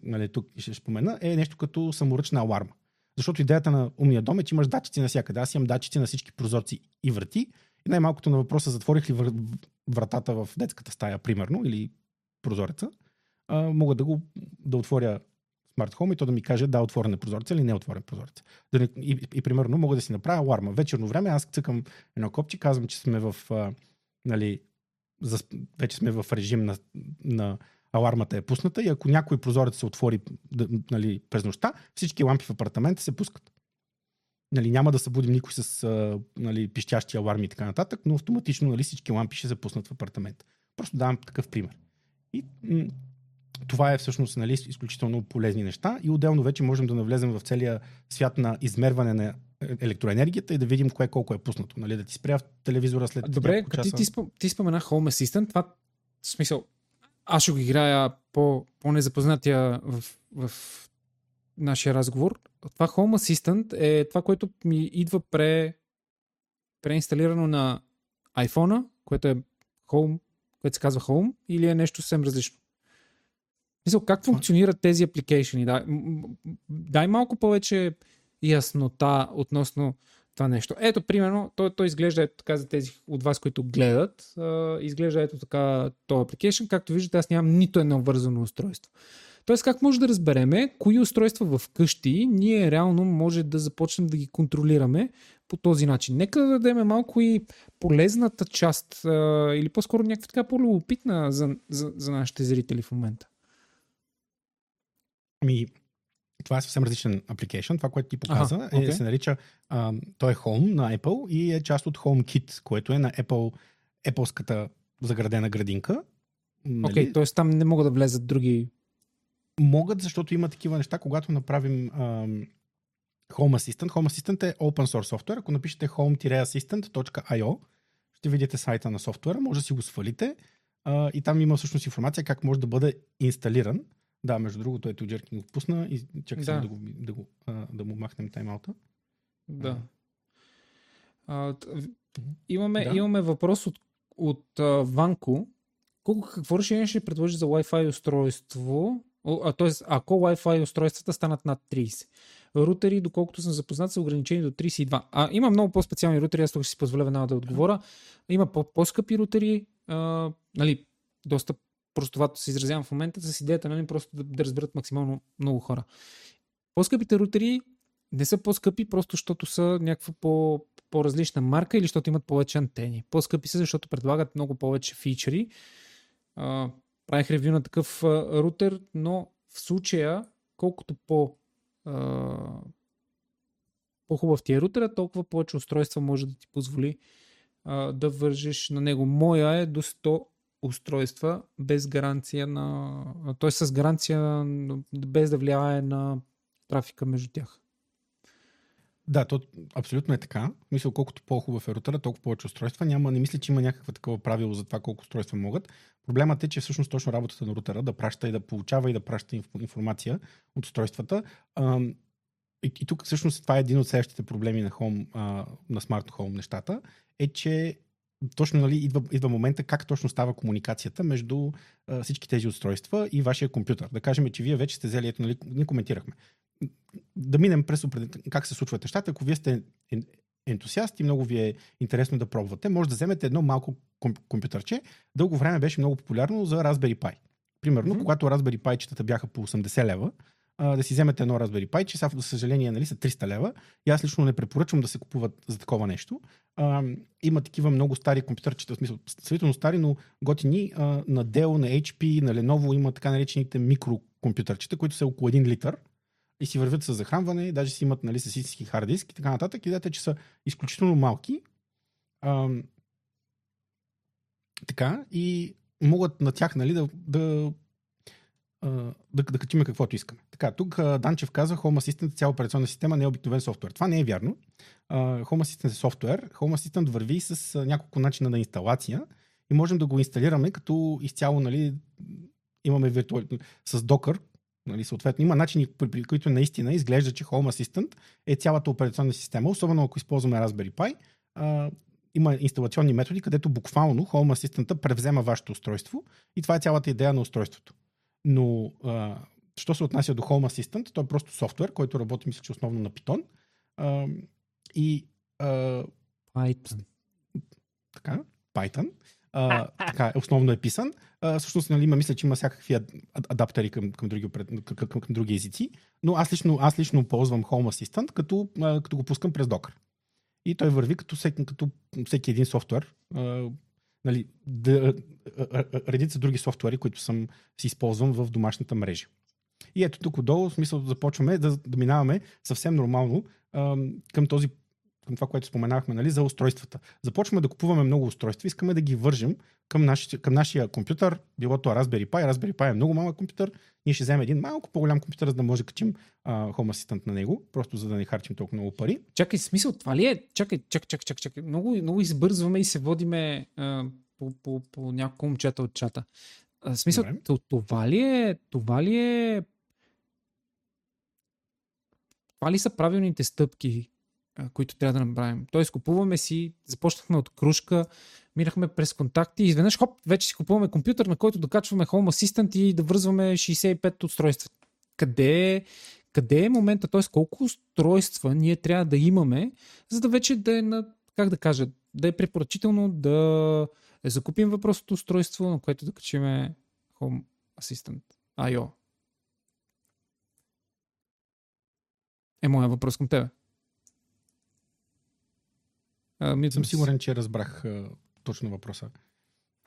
нали, тук ще спомена, е нещо като саморъчна аларма. Защото идеята на умния дом е, че имаш датчици навсякъде. Аз имам датчици на всички прозорци и врати и най-малкото на въпроса, затворих ли вратата в детската стая, примерно, или прозореца, мога да го да отворя смарт хом и то да ми каже да, отворен е прозорец или не е отворен прозорец. Да не, и, и, примерно мога да си направя аларма. Вечерно време аз цъкам едно копче, казвам, че сме в а, нали, за, вече сме в режим на, на алармата е пусната и ако някой прозорец се отвори нали, през нощта, всички лампи в апартамента се пускат. Нали, няма да събудим никой с а, нали, пищящи аларми и така нататък, но автоматично нали, всички лампи ще се пуснат в апартамента. Просто давам такъв пример. И м- това е всъщност нали, изключително полезни неща и отделно вече можем да навлезем в целия свят на измерване на електроенергията и да видим кое колко е пуснато. Нали, да ти спря в телевизора след Добре, часа. ти, ти, спом, ти спомена Home Assistant, това в смисъл, аз ще го играя по, по-незапознатия в, в нашия разговор. Това Home Assistant е това, което ми идва пре, преинсталирано на iPhone, което е Home, което се казва Home, или е нещо съвсем различно? Мисля, как функционират тези апликейшени? Дай, дай малко повече яснота относно това нещо. Ето, примерно, той, той изглежда ето така за тези от вас, които гледат. изглежда ето така този апликейшн. Както виждате, аз нямам нито едно вързано устройство. Тоест, как може да разбереме кои устройства в къщи ние реално може да започнем да ги контролираме по този начин. Нека да дадем малко и полезната част а, или по-скоро някаква така по-любопитна за, за, за нашите зрители в момента. Ами, това е съвсем различен application. Това, което ти показа, Аха, е, окей. се нарича, а, той е Home на Apple и е част от HomeKit, което е на Apple, Apple-ската заградена градинка. Нали? Окей, т.е. там не могат да влезат други... Могат, защото има такива неща, когато направим ам, Home Assistant. Home Assistant е open source софтуер. Ако напишете home-assistant.io, ще видите сайта на софтуера, може да си го свалите а, и там има всъщност информация как може да бъде инсталиран. Да, между другото, ето Джеркин го пусна и чакай Да. да. да, го, да, го, а, да му махнем таймаута. Да. А, имаме, Да. имаме въпрос от, от а, Ванко. Колко, какво решение ще предложи за Wi-Fi устройство? А, т.е. ако Wi-Fi устройствата станат над 30. Рутери, доколкото съм запознат, са ограничени до 32. А, има много по-специални рутери, аз тук ще си позволя веднага да отговоря. Има по- по-скъпи рутери, а, нали, доста простовато се изразявам в момента, с идеята нали, просто да, да разберат максимално много хора. По-скъпите рутери не са по-скъпи, просто защото са някаква по, по-различна марка или защото имат повече антени. По-скъпи са, защото предлагат много повече фичери. А, правих ревю на такъв а, рутер, но в случая, колкото по, а, по-хубав ти е рутера, толкова повече устройства може да ти позволи а, да вържиш на него. Моя е до 100 устройства без гаранция на... т.е. с гаранция без да влияе на трафика между тях. Да, то абсолютно е така. Мисля, колкото по-хубав е рутера, толкова повече устройства. Няма, не мисля, че има някаква такова правило за това колко устройства могат. Проблемът е, че всъщност точно работата на рутера да праща и да получава и да праща инф- информация от устройствата. И, и тук всъщност това е един от следващите проблеми на, home, на Smart Home нещата, е, че точно нали, идва, идва момента как точно става комуникацията между а, всички тези устройства и вашия компютър. Да кажем, че вие вече сте взели, ето, нали, ние коментирахме. Да минем през как се случват нещата. Ако вие сте ен- ентусиаст и много ви е интересно да пробвате, може да вземете едно малко ком- компютърче. Дълго време беше много популярно за Raspberry Pi. Примерно, Мгм. когато Raspberry Pi четата бяха по 80 лева, да си вземете едно Raspberry Pi, че сега, за съжаление, нали, са 300 лева. И аз лично не препоръчвам да се купуват за такова нещо. А, има такива много стари компютърчета, в смисъл, сравнително стари, но готини а, на Dell, на HP, на Lenovo има така наречените микрокомпютърчета, които са около 1 литър и си вървят с захранване, даже си имат нали, с истински хард диск и така нататък. Идеята е, че са изключително малки. А, така, и могат на тях нали, да, да, да, да качиме каквото искаме. Така, тук Данчев казва, Home Assistant е цяла операционна система, не е обикновен софтуер. Това не е вярно. Home Assistant е софтуер. Home Assistant върви с няколко начина на инсталация и можем да го инсталираме като изцяло нали, имаме виртуал... с Docker, Нали, съответно, има начини, при, които наистина изглежда, че Home Assistant е цялата операционна система, особено ако използваме Raspberry Pi. Има инсталационни методи, където буквално Home Assistant превзема вашето устройство и това е цялата идея на устройството. Но, що се отнася до Home Assistant, то е просто софтуер, който работи, мисля, че основно на Python. А, и а, Python. така, Python. А, така, основно е писан. А, всъщност, нали, има, мисля, че има всякакви ад- ад- адаптери към, към, други, към, към, към други езици, но аз лично, аз лично ползвам Home Assistant, като, а, като го пускам през Docker. И той върви като всеки, като всеки един софтуер. А, нали, да, редица други софтуери, които съм си използвам в домашната мрежа. И ето тук отдолу, в смисъл започваме да, да минаваме съвсем нормално а, към този към това, което споменахме, нали, за устройствата. Започваме да купуваме много устройства, искаме да ги вържим към, наши, към нашия компютър, било то Raspberry Pi. Raspberry Pi е много малък компютър. Ние ще вземем един малко по-голям компютър, за да може да качим а, Home Assistant на него, просто за да не харчим толкова много пари. Чакай, смисъл, това ли е? Чакай, чакай, чакай, чакай, чакай. Много, много избързваме и се водиме а, по, по, по няколко момчета от чата. А, смисъл, Добре. то- това ли е, това ли е, това ли са правилните стъпки, които трябва да направим? Тоест, купуваме си, започнахме от кружка, минахме през контакти и изведнъж, хоп, вече си купуваме компютър, на който да качваме Home Assistant и да връзваме 65 устройства. Къде е, къде е момента, т.е. колко устройства ние трябва да имаме, за да вече да е на, как да кажа, да е препоръчително да закупим въпросното устройство, на което да качиме Home Assistant IO. Е моя въпрос към тебе. А, ми, Съм сигурен, че разбрах а, точно въпроса.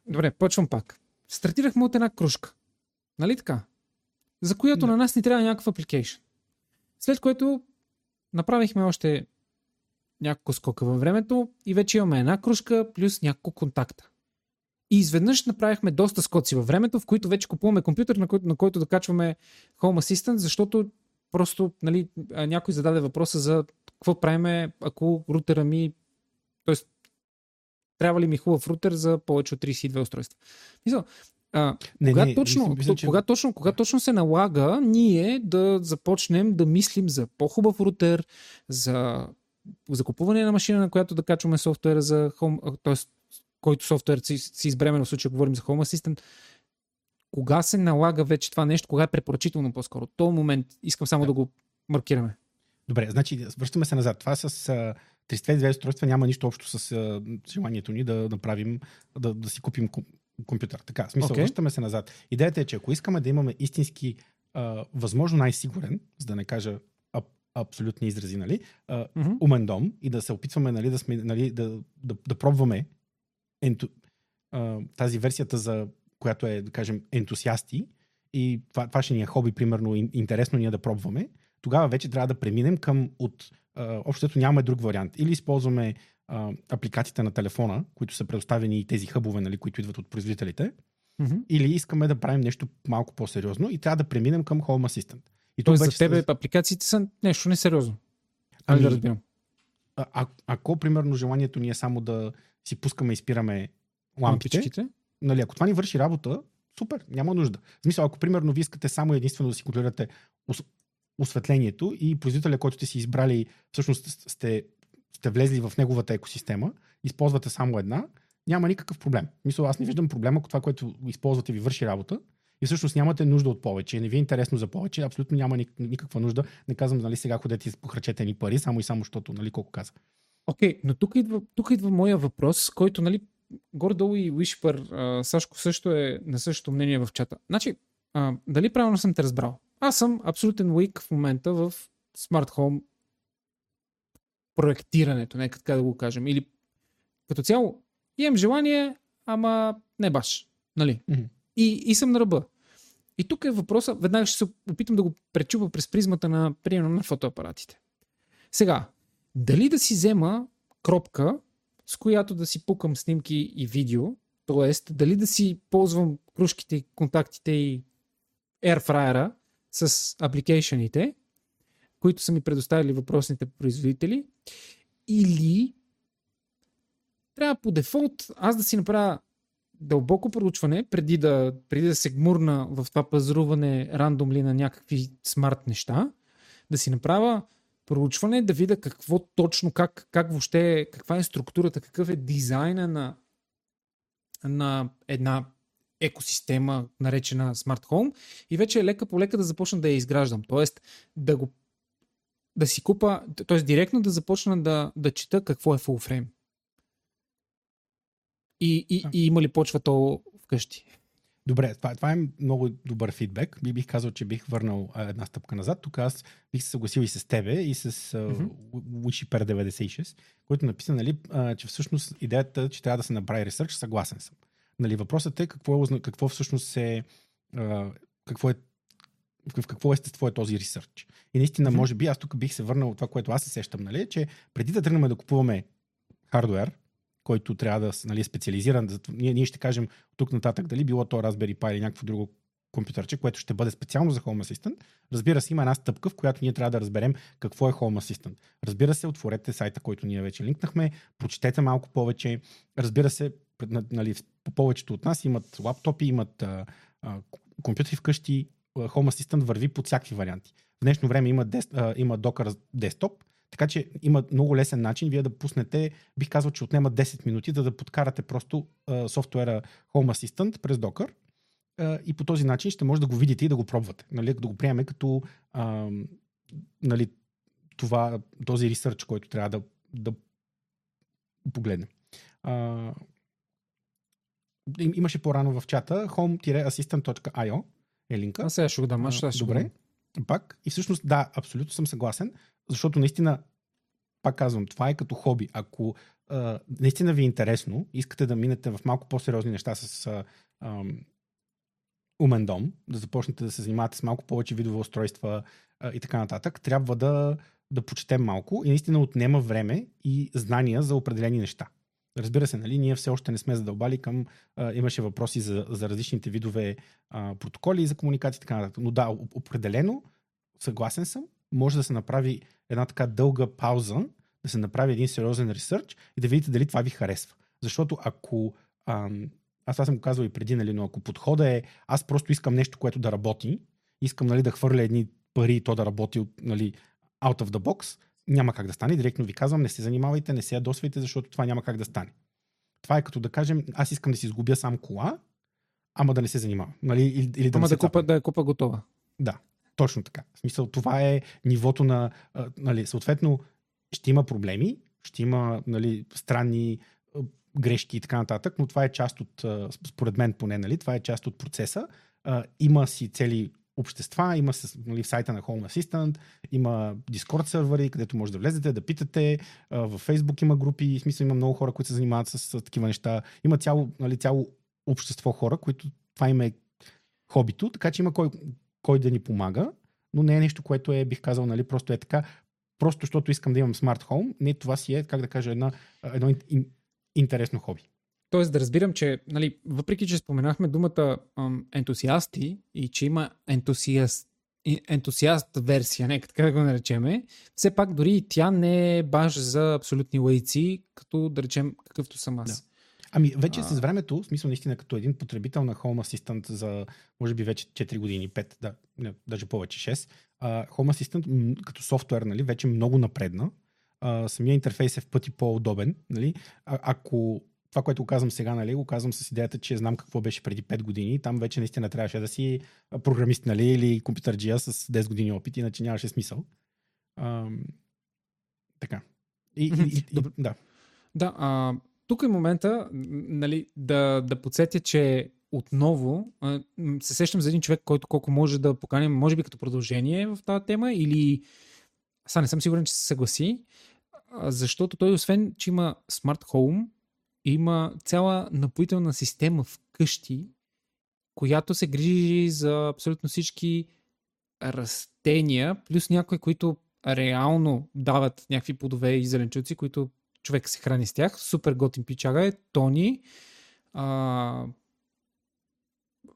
Добре, почвам пак. Стартирахме от една кружка. Нали така? За която Да. на нас ни трябва някакъв апликейшн. След което направихме още няколко скока във времето и вече имаме една кружка плюс няколко контакта. И изведнъж направихме доста скоци във времето, в които вече купуваме компютър, на който, на който да качваме Home Assistant, защото просто нали, някой зададе въпроса за какво правиме, ако рутера ми, т.е. трябва ли ми хубав рутер за повече от 32 устройства. Мисля, а, Не, кога, не, точно, мисля, мисля, че- кога, точно, кога точно се налага ние да започнем да мислим за по-хубав рутер, за закупуване на машина, на която да качваме софтуера за Home, т.е. който софтуер си, си избереме, в случая говорим за Home Assistant, кога се налага вече това нещо, кога е препоръчително по-скоро? Този момент искам само да, Да. го маркираме. Добре, значи връщаме се назад. Това с а, 32 устройства няма нищо общо с а, желанието ни да направим, да, да си купим ком- компютър. Така, в смисъл, okay. връщаме се назад. Идеята е, че ако искаме да имаме истински, а, възможно най-сигурен, за да не кажа аб, абсолютни изрази, нали, а, Мгм. умен дом и да се опитваме нали, да, сме, нали, да, да, да пробваме енту, а, тази версията, за която е, да кажем, ентусиасти и това, това ще ни е хоби, примерно, ин- интересно ние да пробваме, тогава вече трябва да преминем към от общото нямаме друг вариант. Или използваме а, апликациите на телефона, които са предоставени и тези хъбове, нали, които идват от производителите, Мгм. или искаме да правим нещо малко по-сериозно и трябва да преминем към Home Assistant. И Тоест за вече тебе с- апликациите са нещо несериозно. Ами, Ами, да разбирам. а, а, ако, примерно, желанието ни е само да си пускаме и спираме лампите, Лампичките. Нали, ако това ни върши работа, супер, няма нужда. В смисъл, ако примерно ви искате само единствено да си контролирате ос- осветлението и производителя, който сте си избрали, всъщност сте, сте влезли в неговата екосистема, използвате само една, няма никакъв проблем. Мисля, аз не виждам проблема, ако това, което използвате, ви върши работа и всъщност нямате нужда от повече, не ви е интересно за повече, абсолютно няма ник- никаква нужда. Не казвам, нали, сега ходете и похарчете ни пари, само и само, защото, нали, колко каза. Окей, но тук идва, тук идва моя въпрос, който, нали, горе-долу и а, Сашко също е на същото мнение в чата. Значи, а, дали правилно съм те разбрал? Аз съм абсолютен уик в момента в Smart Home проектирането, нека така да го кажем. Или като цяло имам желание, ама не баш. Нали? Мгм. И, и съм на ръба. И тук е въпроса, веднага ще се опитам да го пречупа през призмата на, примерно, на фотоапаратите. Сега, дали да си взема кропка, с която да си пукам снимки и видео, т.е. дали да си ползвам кружките, контактите и Airfryer с апликейшените, които са ми предоставили въпросните производители, или трябва по дефолт аз да си направя дълбоко проучване, преди да, преди да се гмурна в това пазаруване рандомли на някакви смарт неща, да си направя проучване, да видя какво точно, как, как въобще, каква е структурата, какъв е дизайна на, на една екосистема, наречена Smart Home и вече лека по лека да започна да я изграждам. Тоест да го да си купа, т.е. директно да започна да, да чета какво е full frame. И, и, и има ли почва то вкъщи? Добре, това, това е много добър фидбек. Би, бих казал, че бих върнал а, една стъпка назад. Тук аз бих се съгласил и с тебе, и с uh, Wishiper 96, който написа, нали, а, че всъщност идеята, че трябва да се направи ресърч, съгласен съм. Нали, въпросът е какво, е, какво всъщност е, а, какво е в какво естество е този ресърч. И наистина, може би, аз тук бих се върнал от това, което аз се сещам, нали, че преди да тръгнем да купуваме хардвер, който трябва да нали, е специализиран, ние, ние ще кажем тук нататък дали било то Raspberry Pi или някакво друго компютърче, което ще бъде специално за Home Assistant. Разбира се, има една стъпка, в която ние трябва да разберем какво е Home Assistant. Разбира се, отворете сайта, който ние вече линкнахме, прочетете малко повече. Разбира се, нали, по повечето от нас имат лаптопи, имат а, а, компютри вкъщи, Home Assistant върви под всякакви варианти. В днешно време има, дес, а, има Docker десктоп, така че има много лесен начин вие да пуснете, бих казал, че отнема 10 минути да, да подкарате просто а, софтуера Home Assistant през Docker а, и по този начин ще може да го видите и да го пробвате. Нали, да го приеме като а, нали, това, този ресърч, който трябва да, да погледнем. А, им- имаше по-рано в чата home-assistant.io е линка. Аз сега ще го дам, аз А, ще, аз ще го Добре. Пак. И всъщност, да, абсолютно съм съгласен, защото наистина, пак казвам, това е като хоби. Ако а, наистина ви е интересно, искате да минете в малко по-сериозни неща с а, ам, умен дом, да започнете да се занимавате с малко повече видове устройства а, и така нататък, трябва да, да почетем малко и наистина отнема време и знания за определени неща. Разбира се, нали, ние все още не сме задълбали към. А, имаше въпроси за, за различните видове а, протоколи за комуникация и така нататък. Но да, определено, съгласен съм, може да се направи една така дълга пауза, да се направи един сериозен ресърч и да видите дали това ви харесва. Защото ако. Ам, аз това съм го казвал и преди, нали, но ако подхода е аз просто искам нещо, което да работи, искам нали, да хвърля едни пари и то да работи нали, out of the box, няма как да стане. Директно ви казвам, не се занимавайте, не се ядосвайте, защото това няма как да стане. Това е като да кажем, аз искам да си изгубя сам кола, ама да не се занимавам. Нали? Или, или да Ама да, да купа, да купа готова. Да, точно така. В смисъл, това е нивото на... А, нали, съответно, ще има проблеми, ще има нали, странни а, грешки и така нататък, но това е част от, а, според мен поне, нали, това е част от процеса. А, има си цели общества, има с, нали, в сайта на Home Assistant, има Discord сервери, където може да влезете, да питате, във Facebook има групи, в смисъл има много хора, които се занимават с, с такива неща. Има цяло, нали, цяло общество хора, които това им е хобито, така че има кой, кой да ни помага, но не е нещо, което е, бих казал, нали, просто е така, просто защото искам да имам смарт хоум, не това си е, как да кажа, една, едно ин, интересно хоби. Тоест да разбирам, че нали, въпреки, че споменахме думата ам, ентусиасти и че има ентусиаст, ентусиаст версия, нека така да го наречеме, все пак дори и тя не е баш за абсолютни лайци, като да речем какъвто съм аз. Да. Ами вече а... с времето, в смисъл наистина като един потребител на Home Assistant за може би вече 4 години, 5, да, не, даже повече 6, uh, Home Assistant като софтуер нали, вече много напредна. Uh, самия интерфейс е в пъти по-удобен. Нали? А, ако това, което казвам сега, нали, го казвам с идеята, че знам какво беше преди 5 години. Там вече наистина трябваше да си програмист, нали, или компютърджия с 10 години опит, иначе нямаше смисъл. А, така. И, и, и, и, [LAUGHS] да. Да, а, тук е момента нали, да, да подсетя, че отново се сещам за един човек, който колко може да поканим, може би като продължение в тази тема или сега не съм сигурен, че се съгласи, защото той освен, че има смарт хоум, има цяла напоителна система в къщи, която се грижи за абсолютно всички растения, плюс някои, които реално дават някакви плодове и зеленчуци, които човек се храни с тях. Супер готин пичага е Тони. А,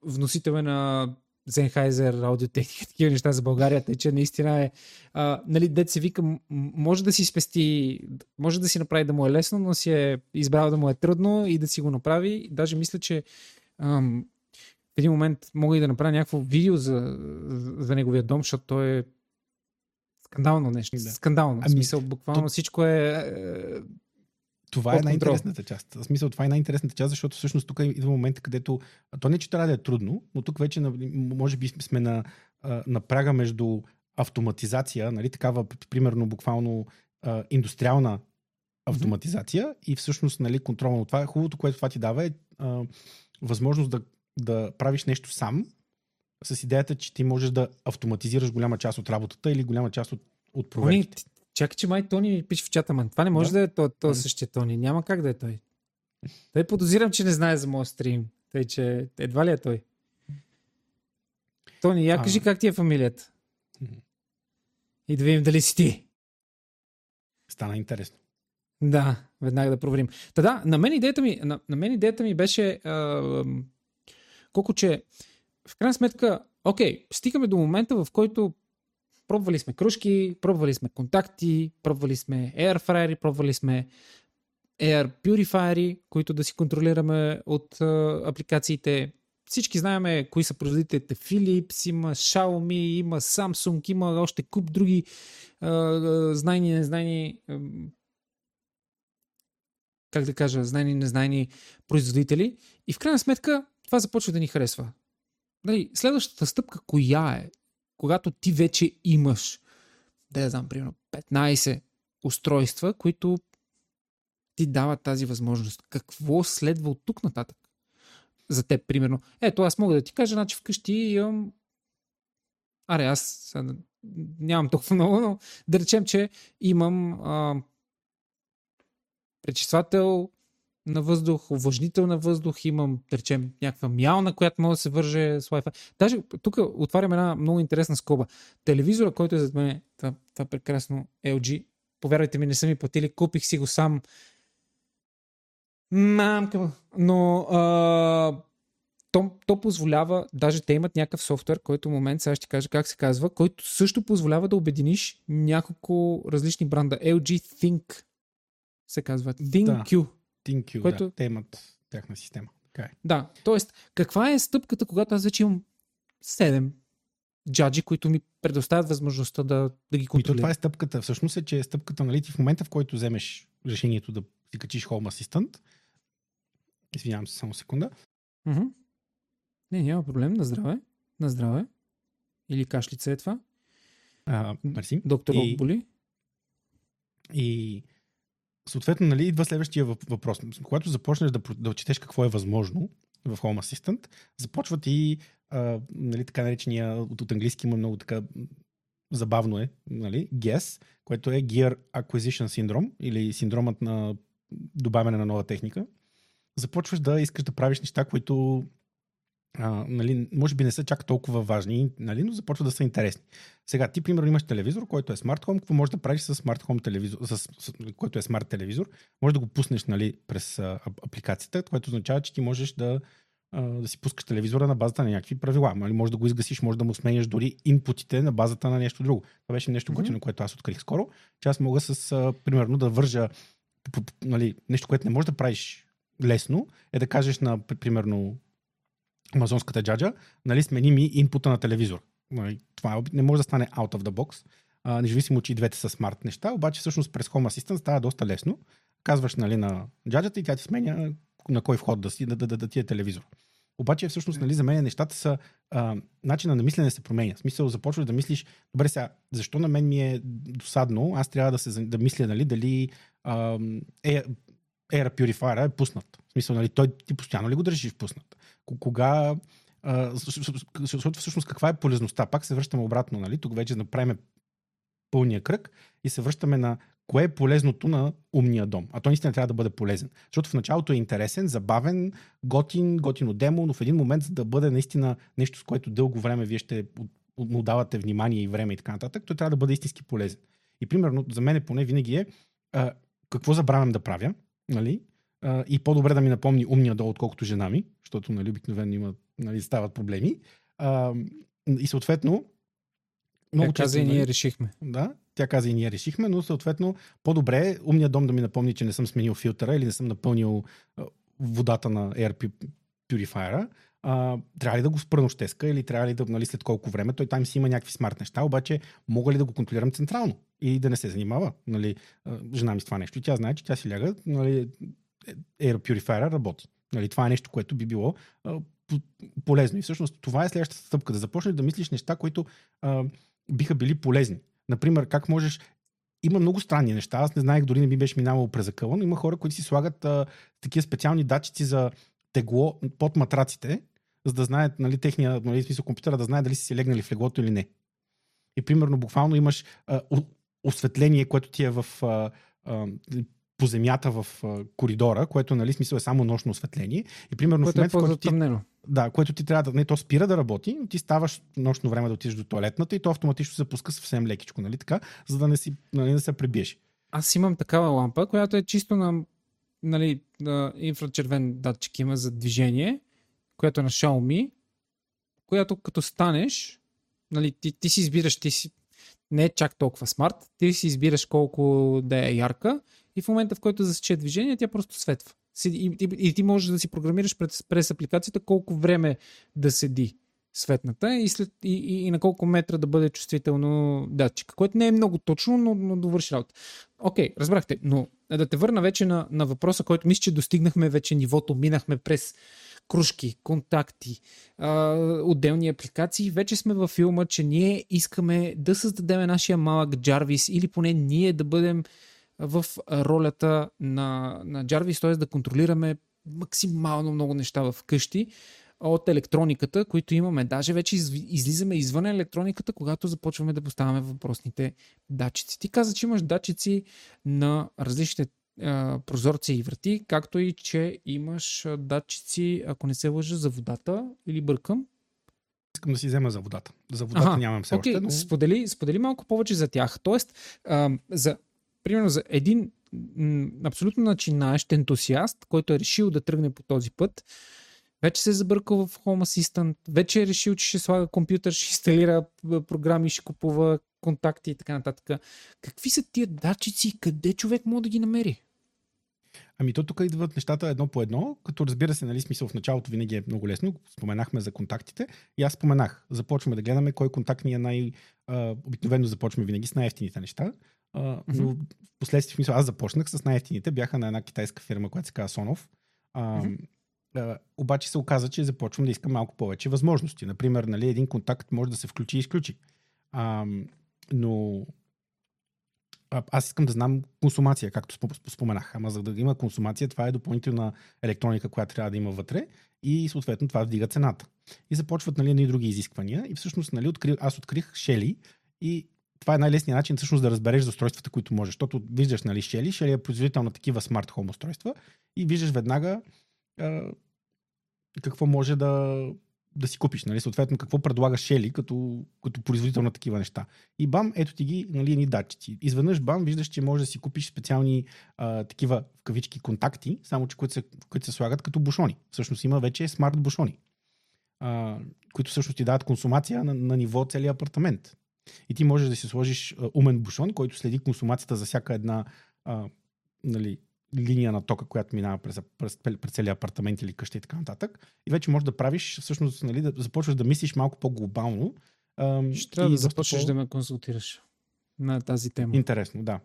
вносител е на Зенхайзер, аудиотехника, такива неща за България, тъй че наистина е, а, нали, дет се вика, може да си спести, може да си направи да му е лесно, но си е избрал да му е трудно и да си го направи. Даже мисля, че ам, в един момент мога и да направя някакво видео за, за неговия дом, защото той е скандално нещо. Да. Скандално. Ами, в смисъл, буквално то... всичко е, е това е най-интересната част. В смисъл, това е най-интересната част, защото всъщност тук идва момента, където то не, че трябва да е трудно, но тук вече може би сме на, на прага между автоматизация, нали, такава, примерно, буквално индустриална автоматизация mm-hmm. и всъщност нали, контрол на това. Хубавото, което това ти дава е а, възможност да, да правиш нещо сам, с идеята, че ти можеш да автоматизираш голяма част от работата или голяма част от, от проверките. Чакай, че май Тони ми пише в чата, ман. Това не може да, да е то, то същия Тони. Няма как да е той. Той подозирам, че не знае за моят стрим. Тъй, че едва ли е той. Тони, я кажи а... как ти е фамилията. И да видим дали си ти. Стана интересно. Да, веднага да проверим. Та да, на мен идеята ми, на, на мен идеята ми беше а, колко че в крайна сметка, окей, стигаме до момента, в който Пробвали сме кружки, пробвали сме контакти, пробвали сме airfryer, пробвали сме air purifier, които да си контролираме от а, апликациите. Всички знаеме кои са производителите. Philips, има Xiaomi, има Samsung, има още куп други а, знайни, незнайни а, как да кажа, знайни, незнайни производители. И в крайна сметка това започва да ни харесва. Нали, следващата стъпка коя е? когато ти вече имаш, да я знам, примерно 15 устройства, които ти дават тази възможност. Какво следва от тук нататък? За теб, примерно. Ето, аз мога да ти кажа, значи вкъщи имам... Аре, аз нямам толкова много, но да речем, че имам а, пречиствател на въздух, увлажнител на въздух, имам, да речем, някаква мялна, която може да се върже с Wi-Fi. Даже тук отварям една много интересна скоба. Телевизора, който е зад мен, това, това прекрасно LG, повярвайте ми, не са ми платили, купих си го сам. Мамка, но а, то, то позволява, даже те имат някакъв софтуер, който в момент, сега ще кажа как се казва, който също позволява да обединиш няколко различни бранда. LG Think се казва. ThinQ. Да. ThinQ, който... да. Те имат тяхна система. Okay. Е. Да, т.е. каква е стъпката, когато аз вече имам 7 джаджи, които ми предоставят възможността да, да ги контролирам. това е стъпката. Всъщност е, че е стъпката, нали, ти в момента, в който вземеш решението да си качиш Home Assistant, извинявам се, само секунда. Mm-hmm. Не, няма проблем. На здраве. На здраве. Или кашлица е това. А, мерси. Доктор и, боли. И съответно, нали, идва следващия въпрос. Когато започнеш да, да четеш какво е възможно в Home Assistant, започват и а, нали, така наречения, от, от английски има много така забавно е, нали, GES, което е Gear Acquisition Syndrome или синдромът на добавяне на нова техника. Започваш да искаш да правиш неща, които а, нали, може би не са чак толкова важни, нали, но започват да са интересни. Сега, ти, примерно, имаш телевизор, който е смарт home. Какво можеш да правиш с смарт home телевизор, с, с, който е смарт телевизор? Може да го пуснеш нали, през а, апликацията, което означава, че ти можеш да, а, да си пускаш телевизора на базата на някакви правила. Нали, може да го изгасиш, може да му сменяш дори инпутите на базата на нещо друго. Това беше нещо, mm-hmm. което аз открих скоро, че аз мога с, а, примерно, да вържа нали, нещо, което не можеш да правиш лесно, е да кажеш на, примерно, амазонската джаджа, нали, смени ми инпута на телевизор. Нали, това не може да стане out of the box, а, независимо, че и двете са смарт неща, обаче всъщност през Home Assistant става доста лесно. Казваш нали, на джаджата и тя ти сменя на кой вход да си, да, да, да, да ти е телевизор. Обаче всъщност нали, за мен нещата са, а, начина на мислене се променя. В смисъл започваш да мислиш, добре сега, защо на мен ми е досадно, аз трябва да, се, да мисля нали, дали а, е, Air Purifier е пуснат. В смисъл, нали, той ти постоянно ли го държиш пуснат? Кога, защото всъщност каква е полезността? Пак се връщаме обратно, нали? Тук вече направим пълния кръг и се връщаме на кое е полезното на умния дом. А той наистина трябва да бъде полезен. Защото в началото е интересен, забавен, готин, готино демо, но в един момент, за да бъде наистина нещо, с което дълго време вие ще му давате внимание и време и така нататък, той трябва да бъде истински полезен. И примерно, за мен поне винаги е а, какво забравям да правя, нали? А, и по-добре да ми напомни умния дол, отколкото жена ми, защото нали, обикновено има, нали, стават проблеми. А, и съответно, много тя каза и ние нали, решихме. Да, тя каза и ние решихме, но съответно по-добре умният дом да ми напомни, че не съм сменил филтъра или не съм напълнил водата на Air Purifier, а, трябва ли да го спра нощеска или трябва ли да, нали, след колко време, той там си има някакви смарт неща, обаче мога ли да го контролирам централно и да не се занимава, нали, жена ми с това нещо. И тя знае, че тя си ляга, нали, Air Purifier работи. Нали, това е нещо, което би било а, полезно. И всъщност това е следващата стъпка. Да започнеш да мислиш неща, които а, биха били полезни. Например, как можеш има много странни неща. Аз не знаех, дори не би беше минавало през акъла, но има хора, които си слагат а, такива специални датчици за тегло под матраците, за да знаят, нали, техния, нали, смисъл компютъра да знае дали си легнали в леглото или не. И примерно, буквално имаш а, осветление, което ти е в а, а, по земята в коридора, което нали, смисъл е само нощно осветление. И примерно което в момент, е който ти, да, което ти трябва да, не, то спира да работи, но ти ставаш нощно време да отидеш до туалетната и то автоматично се пуска съвсем лекичко, нали така, за да не си, нали, да се прибиеш. Аз имам такава лампа, която е чисто на, нали, на инфрачервен датчик има за движение, която е на Xiaomi, която като станеш, нали, ти, ти си избираш, ти си, не е чак толкова смарт, ти си избираш колко да е ярка и в момента, в който засече движение, тя просто светва. И, и, и ти можеш да си програмираш през, през апликацията колко време да седи светната и, след, и, и, и на колко метра да бъде чувствително датчика, което не е много точно, но, но довърши работа. Окей, разбрахте, но да те върна вече на, на въпроса, който мисля, че достигнахме вече нивото, минахме през кружки, контакти, а, отделни апликации. Вече сме във филма, че ние искаме да създадем нашия малък Jarvis или поне ние да бъдем в ролята на, на Jarvis, т.е. да контролираме максимално много неща в къщи от електрониката, които имаме. Даже вече излизаме извън електрониката, когато започваме да поставяме въпросните датчици. Ти каза, че имаш датчици на различните а, прозорци и врати, както и че имаш датчици, ако не се лъжа, за водата или бъркам. Искам да си взема за водата. За водата Аха, нямам все Окей, още, но... сподели, сподели малко повече за тях. Тоест, а, за, примерно за един м, абсолютно начинаещ ентусиаст, който е решил да тръгне по този път, вече се е забъркал в Home Assistant, вече е решил, че ще слага компютър, [LAUGHS] ще инсталира програми, ще купува контакти и така нататък. Какви са тия датчици къде човек може да ги намери? Ами то тук идват нещата едно по едно, като разбира се, нали, смисъл в началото винаги е много лесно. Споменахме за контактите и аз споменах. Започваме да гледаме кой контакт ни е най... Обикновено започваме винаги с най-ефтините неща. Но в последствие, в смисъл, аз започнах с най-ефтините. Бяха на една китайска фирма, която се казва Сонов. А, Мгм. а, обаче се оказа, че започвам да искам малко повече възможности. Например, нали, един контакт може да се включи и изключи. А, но аз искам да знам консумация, както спо- споменах. Ама за да има консумация, това е допълнителна електроника, която трябва да има вътре и съответно това вдига цената. И започват нали, едни други изисквания. И всъщност нали, откри, аз открих Shelly и това е най-лесният начин всъщност да разбереш за устройствата, които можеш. Защото виждаш нали, Shelly, Shelly е производител на такива смарт home устройства и виждаш веднага а, какво може да, да си купиш. Нали? Съответно, какво предлага Shelly като, като производител на такива неща. И бам, ето ти ги нали, едни датчици. Изведнъж бам, виждаш, че може да си купиш специални а, такива в кавички контакти, само че които се, които се слагат като бушони. Всъщност има вече смарт бушони, а, които всъщност ти дават консумация на, на ниво целия апартамент. И ти можеш да си сложиш а, умен бушон, който следи консумацията за всяка една а, нали, линия на тока, която минава през, през, през целия апартамент или къща и така нататък. И вече можеш да правиш, всъщност, нали, да започваш да мислиш малко по-глобално. ам, Ще трябва и да започнеш по- да ме консултираш на тази тема. Интересно, да.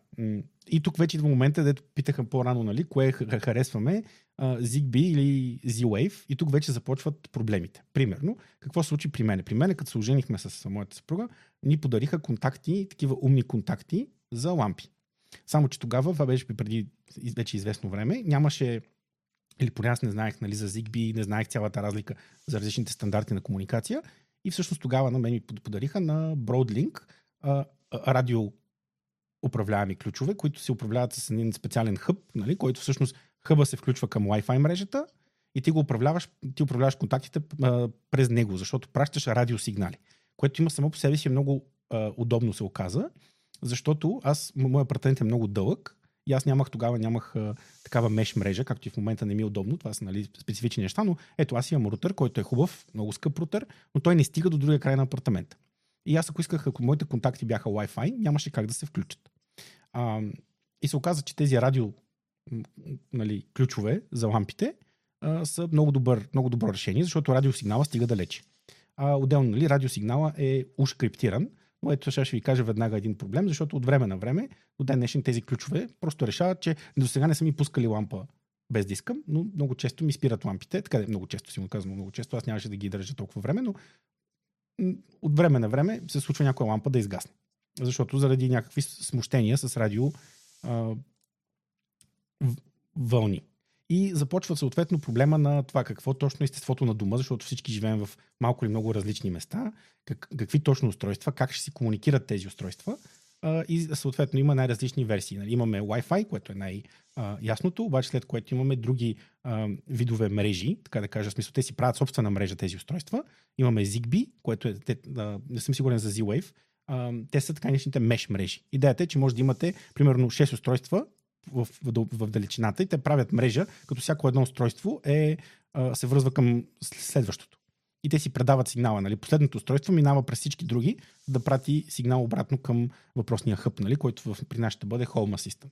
И тук вече идва момента, дето питаха по-рано, нали, кое харесваме, ZigBee или Z-Wave. И тук вече започват проблемите. Примерно, какво се случи при мен? При мен, като се оженихме с моята съпруга, ни подариха контакти, такива умни контакти за лампи. Само, че тогава, това беше преди вече известно време, нямаше или поне аз не знаех нали, за ZigBee, не знаех цялата разлика за различните стандарти на комуникация. И всъщност тогава на мен ми под- подариха на Broadlink а, а, радио управляеми ключове, които се управляват с един специален хъб, нали, който всъщност хъба се включва към Wi-Fi мрежата и ти го управляваш, ти управляваш контактите а, през него, защото пращаш радиосигнали, което има само по себе си много а, удобно се оказа, защото аз, моят апартамент е много дълъг и аз нямах тогава, нямах а, такава меш мрежа, както и в момента не ми е удобно, това са нали, специфични неща, но ето аз имам рутер, който е хубав, много скъп рутер, но той не стига до другия край на апартамента. И аз ако исках, ако моите контакти бяха Wi-Fi, нямаше как да се включат. А, и се оказа, че тези радио нали, ключове за лампите а, са много, добър, много добро решение, защото радиосигнала стига далече. А, отделно, нали, радиосигнала е уж криптиран, но ето сега ще ви кажа веднага един проблем, защото от време на време, до ден днешен тези ключове просто решават, че до сега не са ми пускали лампа без да искам, но много често ми спират лампите. Така да, много често си му казвам, много често аз нямаше да ги държа толкова време, но от време на време се случва някоя лампа да изгасне. Защото заради някакви смущения с радио а, вълни. И започва съответно проблема на това какво точно е естеството на дома, защото всички живеем в малко или много различни места, как, какви точно устройства, как ще си комуникират тези устройства. И съответно има най-различни версии. Нали? Имаме Wi-Fi, което е най-ясното, обаче след което имаме други а, видове мрежи, така да кажа, в смисъл, те си правят собствена мрежа тези устройства. Имаме ZigBee, което е, те, а, не съм сигурен за Z-Wave, а, те са така наречените меш мрежи. Идеята е, че може да имате примерно 6 устройства в, в, далечината и те правят мрежа, като всяко едно устройство е, се връзва към следващото. И те си предават сигнала. Нали? Последното устройство минава през всички други, да прати сигнал обратно към въпросния хъб, нали? който в, при нас ще бъде Home Assistant.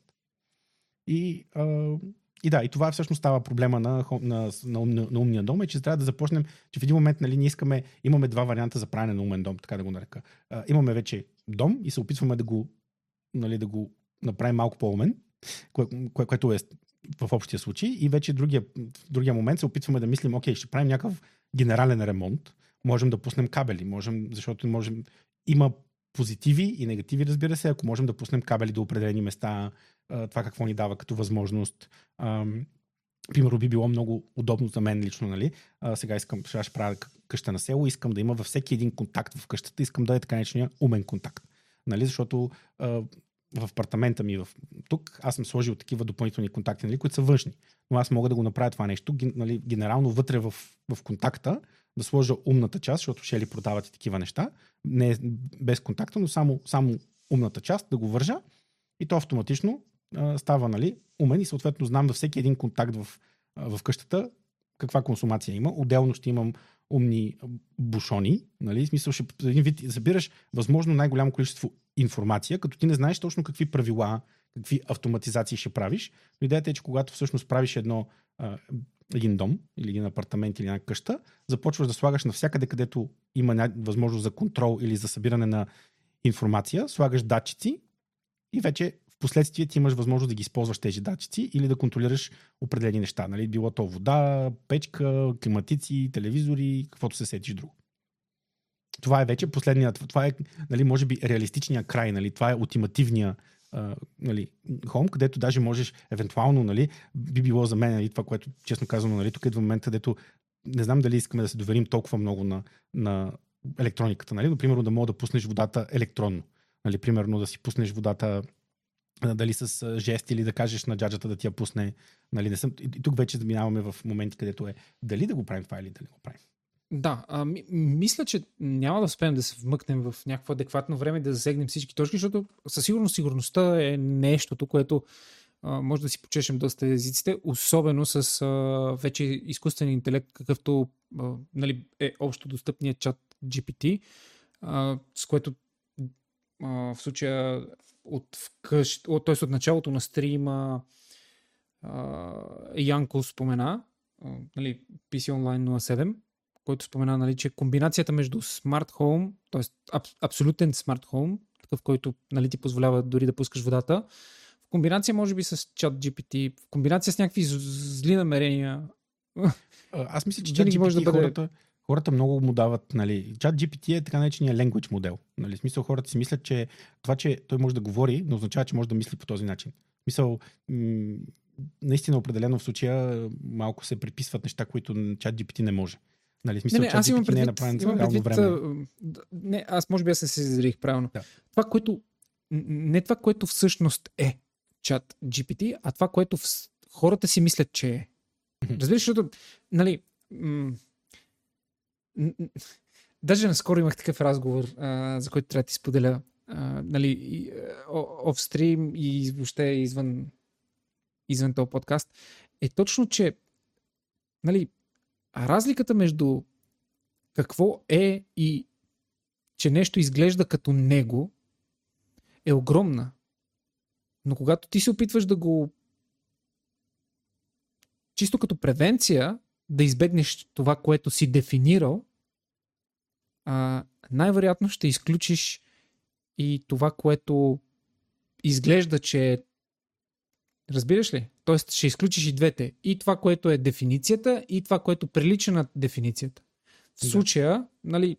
И, а, и да, и това всъщност става проблема на, на, на, умния, на умния дом, е, че трябва да започнем, че в един момент нали, ние искаме, имаме два варианта за правене на умен дом, така да го нарека. А, имаме вече дом и се опитваме да го, нали, да го направим малко по-умен, кое, кое, което е в общия случай. И вече другия, в другия момент се опитваме да мислим, окей, ще правим някакъв генерален ремонт, можем да пуснем кабели, можем, защото можем, има позитиви и негативи, разбира се, ако можем да пуснем кабели до определени места, това какво ни дава като възможност. Примерно би било много удобно за мен лично, нали? А, сега искам, сега ще правя къща на село, искам да има във всеки един контакт в къщата, искам да е така умен контакт. Нали? Защото а, в апартамента ми в, тук, аз съм сложил такива допълнителни контакти, нали, които са външни. Но аз мога да го направя това нещо, нали, генерално вътре в, в контакта, да сложа умната част, защото ще ли продават и такива неща, не без контакта, но само, само умната част, да го вържа и то автоматично а, става нали, умен и съответно знам във всеки един контакт в, в къщата каква консумация има. Отделно ще имам умни бушони, нали? В смисъл ще един вид събираш възможно най-голямо количество информация, като ти не знаеш точно какви правила, какви автоматизации ще правиш. Но идеята е, че когато всъщност правиш едно, един дом или един апартамент или една къща, започваш да слагаш навсякъде, където има възможност за контрол или за събиране на информация, слагаш датчици и вече последствие ти имаш възможност да ги използваш тези датчици или да контролираш определени неща. Нали? Било то вода, печка, климатици, телевизори, каквото се сетиш друго. Това е вече последният, това е, нали, може би, реалистичният край, нали? това е ултимативния uh, нали, хом, където даже можеш, евентуално, нали, би било за мен нали, това, което, честно казвам, нали, тук е в момента, където не знам дали искаме да се доверим толкова много на, на електрониката, нали, но примерно да мога да пуснеш водата електронно. Нали, примерно да си пуснеш водата дали с жест или да кажеш на джаджата да ти я пусне. Нали, не съм... И тук вече заминаваме в моменти, където е дали да го правим това или дали го правим. Да, а, ми, мисля, че няма да успеем да се вмъкнем в някакво адекватно време да засегнем всички точки, защото със сигурност сигурността е нещото, което а, може да си почешем доста езиците, особено с а, вече изкуствен интелект, какъвто а, нали, е общо достъпният чат GPT, а, с което а, в случая от вкъщ, от, т.е. от началото на стрима а, Янко спомена, а, нали, PC Online 07, който спомена, нали, че комбинацията между Smart Home, т.е. Аб, абсолютен Smart Home, такъв, който нали, ти позволява дори да пускаш водата, в комбинация може би с чат GPT, в комбинация с някакви зли намерения. Аз мисля, че чат GPT може да бъде... хората, хората много му дават, нали, чат GPT е така наречения language модел. Нали, в смисъл хората си мислят, че това, че той може да говори, не означава, че може да мисли по този начин. В смисъл, м- наистина определено в случая малко се приписват неща, които чат GPT не може. Нали, смисъл, не, не, аз имам предвид, не е направен за реално време. Не, аз може би аз не се изрих правилно. Да. Това, което, не това, което всъщност е чат GPT, а това, което в... хората си мислят, че е. Разбираш, защото, нали, м- Даже наскоро имах такъв разговор, а, за който трябва да ти споделя. А, нали, офстрим и въобще извън, извън този подкаст. Е точно, че нали, разликата между какво е и че нещо изглежда като него е огромна. Но когато ти се опитваш да го чисто като превенция да избегнеш това, което си дефинирал, а, най-вероятно ще изключиш и това, което изглежда, че е Разбираш ли? Тоест ще изключиш и двете. И това, което е дефиницията, и това, което прилича на дефиницията. В случая, нали,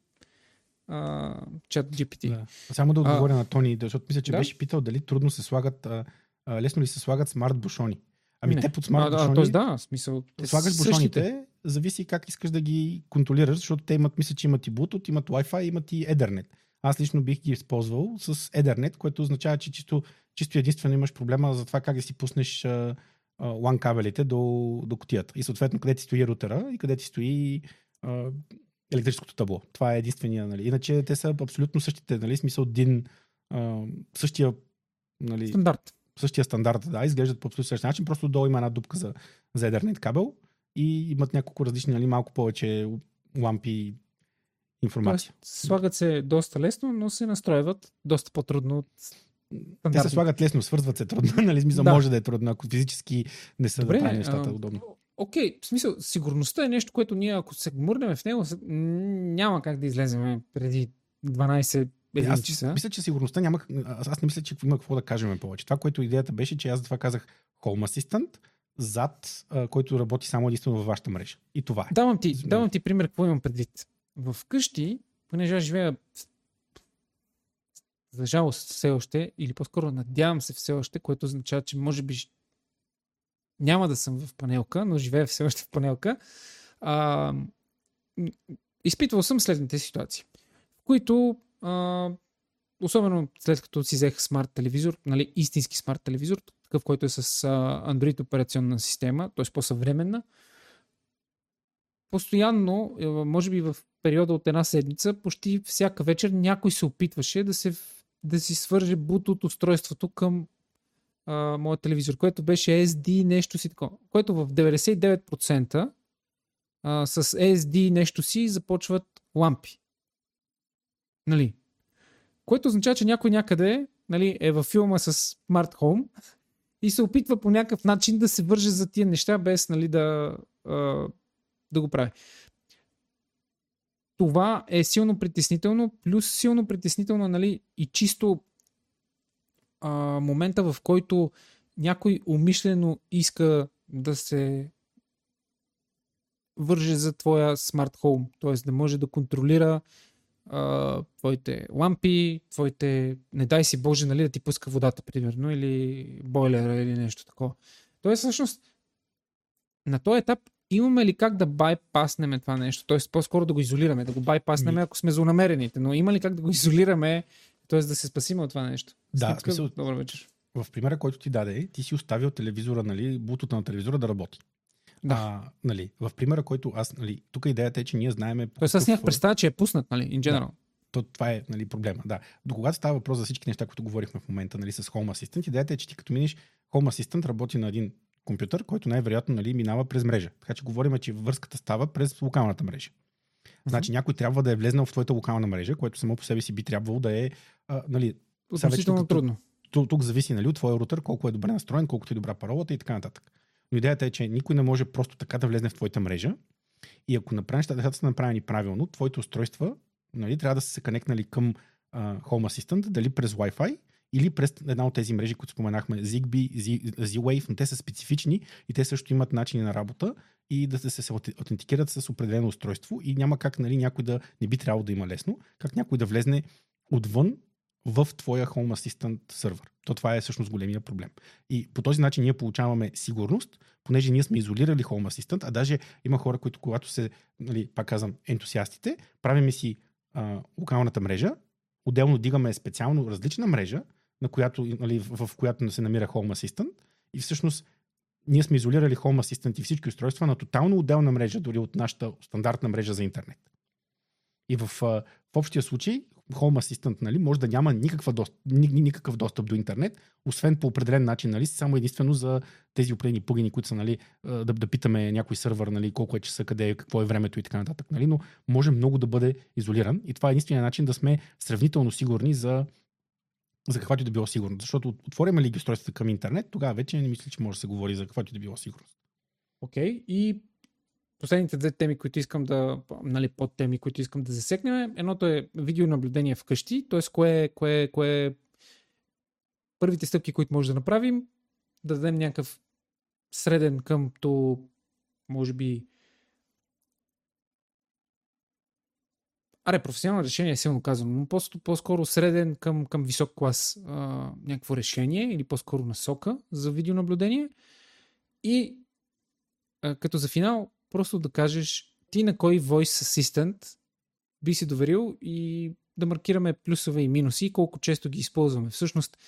чат GPT. Да. Само да отговоря а, на Тони, защото мисля, че да? беше питал дали трудно се слагат, а, а, лесно ли се слагат смарт бушони. Ами не. те под смарт бушони... Тоест да, смисъл... Слагаш бушоните, зависи как искаш да ги контролираш, защото те имат, мисля, че имат и Bluetooth, имат Wi-Fi, имат и Ethernet. Аз лично бих ги използвал с Ethernet, което означава, че чисто, чисто единствено имаш проблема за това как да си пуснеш uh, LAN кабелите до, до кутията. И съответно къде ти стои рутера и къде ти стои uh, електрическото табло. Това е единствения. Нали. Иначе те са абсолютно същите. Нали. Смисъл един uh, същия нали, стандарт същия стандарт, да, изглеждат по абсолютно същия начин, просто долу има една дупка за, за Ethernet кабел и имат няколко различни, нали, малко повече лампи информация. Тоест, слагат се доста лесно, но се настройват доста по-трудно от Те се слагат лесно, свързват се трудно, [LAUGHS] нали, смисъл, да. може да е трудно, ако физически не са Добре, да правят нещата а, удобно. Окей, okay, в смисъл, сигурността е нещо, което ние, ако се мурнем в него, няма как да излезем преди 12 един аз часа. Мисля, че сигурността няма. Аз, аз не мисля, че има какво да кажем повече. Това, което идеята беше, че аз за това казах Home Assistant, зад, а, който работи само единствено във вашата мрежа. И това е. Давам ти, давам ти пример, какво имам предвид. В къщи, понеже аз живея за жалост все още, или по-скоро надявам се все още, което означава, че може би няма да съм в панелка, но живея все още в панелка. А, изпитвал съм следните ситуации, в които а, особено след като си взех смарт телевизор, нали, истински смарт телевизор, такъв, който е с Android операционна система, т.е. по-съвременна, постоянно, е, може би в периода от една седмица, почти всяка вечер някой се опитваше да, се, да си свърже бут от устройството към а, моят телевизор, което беше SD нещо си такова, което в 99% а, с SD нещо си започват лампи. Нали? Което означава, че някой някъде нали, е във филма с Smart Home и се опитва по някакъв начин да се върже за тия неща, без нали, да, а, да го прави. Това е силно притеснително, плюс силно притеснително нали, и чисто а, момента, в който някой умишлено иска да се върже за твоя смарт хоум, т.е. да може да контролира а, твоите лампи, твоите, не дай си Боже, нали, да ти пуска водата, примерно, или бойлера, или нещо такова. Тоест, всъщност, на този етап имаме ли как да байпаснем това нещо? Т.е. по-скоро да го изолираме, да го байпаснем, ако сме злонамерените, но има ли как да го изолираме, т.е. да се спасим от това нещо? Да, смисъл, добър вечер. В примера, който ти даде, ти си оставил телевизора, нали, бутута на телевизора да работи. Да. А, нали, в примера, който аз, нали, тук идеята е, че ние знаеме... Тоест аз нямах представа, че е пуснат, нали, in general. Да. То, това е нали, проблема. Да. До когато става въпрос за всички неща, които говорихме в момента нали, с Home Assistant, идеята е, че ти като минеш Home Assistant работи на един компютър, който най-вероятно нали, минава през мрежа. Така че говорим, че връзката става през локалната мрежа. Значи някой трябва да е влезнал в твоята локална мрежа, което само по себе си би трябвало да е а, нали, Относително трудно. Тук, тук зависи нали, от твоя рутер, колко е добре настроен, колкото е добра паролата и така нататък. Но идеята е, че никой не може просто така да влезне в твоята мрежа. И ако направиш нещата са направени правилно, твоите устройства нали, трябва да са се конекнали към uh, Home Assistant, дали през Wi-Fi или през една от тези мрежи, които споменахме, Zigbee, Z-Wave, но те са специфични и те също имат начини на работа и да се аутентикират с определено устройство и няма как нали, някой да не би трябвало да има лесно, как някой да влезне отвън в твоя Home Assistant сервер. То това е всъщност големия проблем. И по този начин ние получаваме сигурност, понеже ние сме изолирали Home Assistant, а даже има хора, които когато се, нали, пак казвам, ентусиастите, правиме си а, локалната мрежа, отделно дигаме специално различна мрежа, на която, нали, в, в която се намира Home Assistant и всъщност ние сме изолирали Home Assistant и всички устройства на тотално отделна мрежа, дори от нашата стандартна мрежа за интернет. И в, в общия случай Home Assistant нали, може да няма никаква достъп, никакъв достъп до интернет, освен по определен начин, нали, само единствено за тези определени пугини, които са, нали, да, да питаме някой сървър, нали, колко е часа, къде е, какво е времето и така нататък. Нали, но може много да бъде изолиран и това е единствения начин да сме сравнително сигурни за за каквато и да било сигурност. Защото отворим ли ги устройствата към интернет, тогава вече не мисля, че може да се говори за каквато и да било сигурност. Окей, okay. и последните две теми, които искам да, нали, под теми, които искам да засекнем. Едното е видеонаблюдение вкъщи, т.е. кое, кое, кое първите стъпки, които може да направим, да дадем някакъв среден къмто, може би, Аре, професионално решение е силно казано, но просто по-скоро среден към, към висок клас а, някакво решение или по-скоро насока за видеонаблюдение. И а, като за финал, просто да кажеш ти на кой Voice Assistant би си доверил и да маркираме плюсове и минуси, колко често ги използваме. Всъщност,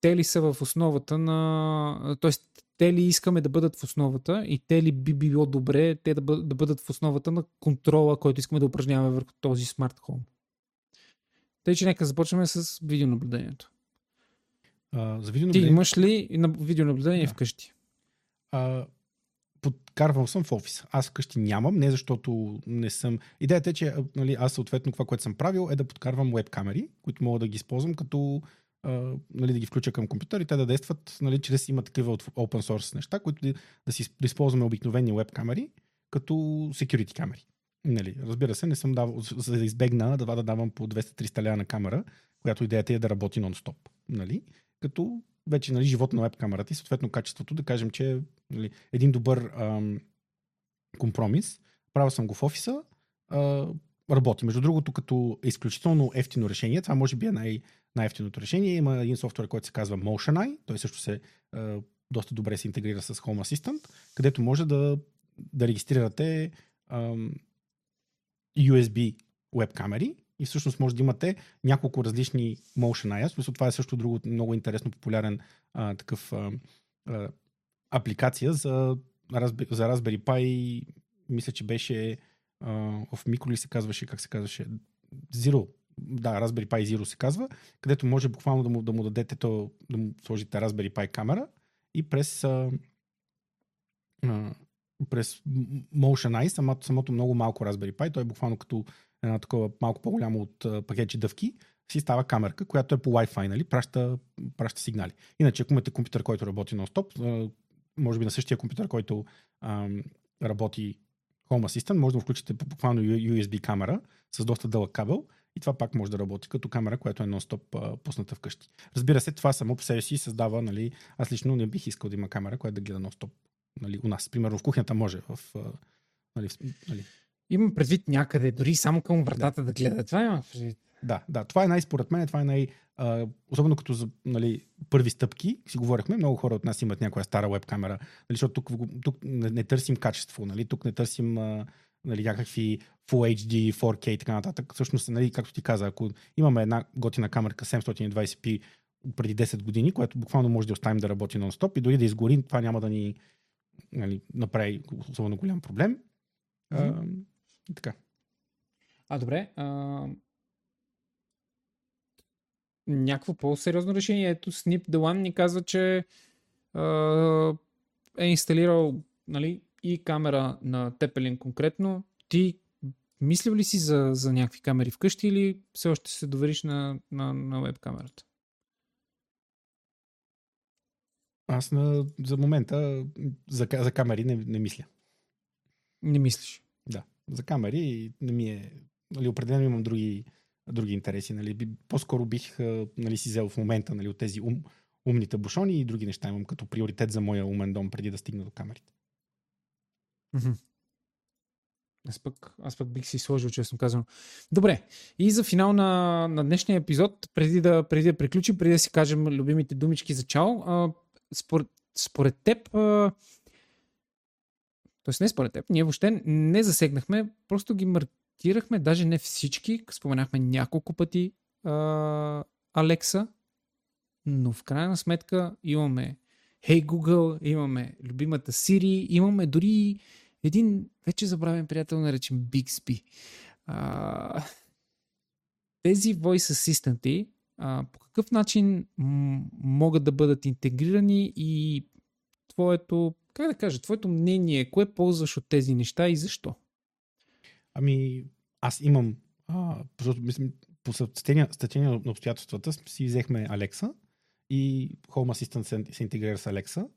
те ли са в основата на... Тоест, те ли искаме да бъдат в основата и те ли би било добре те да бъдат, да бъдат в основата на контрола, който искаме да упражняваме върху този смарт хоум. Тъй, че нека започнем с видеонаблюдението. А, за видеонаблюдение... Ти имаш ли на видеонаблюдение да. вкъщи? А, подкарвал съм в офис. Аз вкъщи нямам, не защото не съм... Идеята е, че нали, аз съответно това, което съм правил е да подкарвам веб камери, които мога да ги използвам като нали, да ги включа към компютър и те да действат, нали, чрез има такива от open source неща, които да, да си използваме обикновени веб камери като security камери. Нали, разбира се, не съм давал, за да избегна да, да давам по 200-300 ля на камера, която идеята е да работи нон-стоп. Нали? Като вече нали, живот на веб камерата и съответно качеството, да кажем, че нали, един добър ам, компромис. Правил съм го в офиса, работи. Между другото, като е изключително ефтино решение, това може би е най- най-ефтиното решение. Има един софтуер, който се казва MotionEye. Той също се а, доста добре се интегрира с Home Assistant, където може да, да регистрирате ам, USB веб камери и всъщност може да имате няколко различни Motion IS. Това е също друго много интересно популярен а, такъв а, а, апликация за, за Raspberry Pi. Мисля, че беше в микро се казваше, как се казваше, Zero. Да, Raspberry Pi Zero се казва, където може буквално да му, да му дадете то, да му сложите Raspberry Pi камера и през а, а, през Motion Eye, самото, самото много малко Raspberry Pi, той е буквално като една такова малко по-голямо от пакетче дъвки, си става камерка, която е по Wi-Fi, нали? праща, праща сигнали. Иначе, ако имате компютър, който работи нон-стоп, може би на същия компютър, който ам, работи Home Assistant, може да включите буквално USB камера с доста дълъг кабел и това пак може да работи като камера, която е нон-стоп пусната вкъщи. Разбира се, това само по себе си създава, нали, аз лично не бих искал да има камера, която да гледа нон-стоп нали, у нас. Примерно в кухнята може. В, нали, нали. Имам предвид някъде, дори само към вратата да, да гледа. Това има предвид. Да, да, това е най, според мен, това е най, а, особено като за нали, първи стъпки, си говорихме, много хора от нас имат някоя стара веб камера, нали, защото тук, тук не, не търсим качество, нали, тук не търсим а, нали, някакви Full HD, 4K и така нататък. Всъщност, нали, както ти каза, ако имаме една готина камерка 720p преди 10 години, която буквално може да оставим да работи нон-стоп и дори да изгори, това няма да ни нали, направи особено голям проблем. Mm-hmm. А, така. А, добре. А... Някакво по-сериозно решение. Ето Snip One ни казва, че е инсталирал нали, и камера на Тепелин конкретно. Ти мислил ли си за, за някакви камери вкъщи или все още се довериш на, на, на веб камерата? Аз на, за момента за, за камери не, не мисля. Не мислиш? Да, за камери не ми е... Нали, определено имам други, други интереси. Нали. По-скоро бих нали, си взел в момента нали, от тези ум, умните бушони и други неща имам като приоритет за моя умен дом преди да стигна до камерите. Аз пък, аз пък бих си сложил, честно казвам. Добре, и за финал на, на днешния епизод, преди да, преди да приключим, преди да си кажем любимите думички за чао, а, според, според теб, а, т.е. не според теб, ние въобще не засегнахме, просто ги маркирахме, даже не всички, споменахме няколко пъти а, Алекса, но в крайна сметка имаме Hey Google, имаме любимата Siri, имаме дори един вече забравен приятел, наречен Bixby. А, тези voice assistant а, по какъв начин м- могат да бъдат интегрирани и твоето, как да кажа, твоето мнение, кое ползваш от тези неща и защо? Ами, аз имам, а, защото мисля, по статения на обстоятелствата си взехме Алекса и Home Assistant се, се интегрира с Алекса,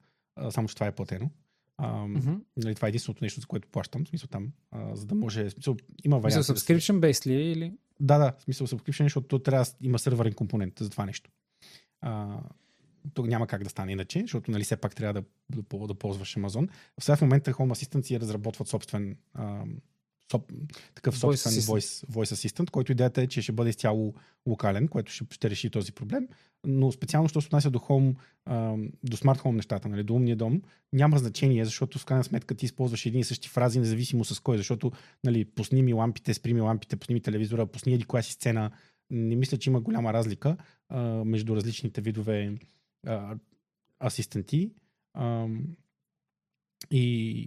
само че това е платено. А, mm-hmm. нали, това е единственото нещо, за което плащам, в смисъл там, а, за да може, в смисъл, има вариант. Мисъл, subscription based ли е или? Да, да, в смисъл subscription, защото трябва да има сървърен компонент за това нещо. А, тук няма как да стане иначе, защото нали, все пак трябва да, да, да ползваш Amazon. Сега в момента Home Assistant си разработват собствен а, соп, такъв собствен voice voice, voice assistant, който идеята е, че ще бъде изцяло локален, което ще, ще реши този проблем. Но специално, що се отнася до home, а, до смарт home нещата, нали, до умния дом, няма значение, защото в крайна сметка ти използваш едни и същи фрази, независимо с кой, защото нали, пусни ми лампите, спри ми лампите, пусни ми телевизора, пусни еди коя си сцена. Не мисля, че има голяма разлика а, между различните видове а, асистенти. А, и,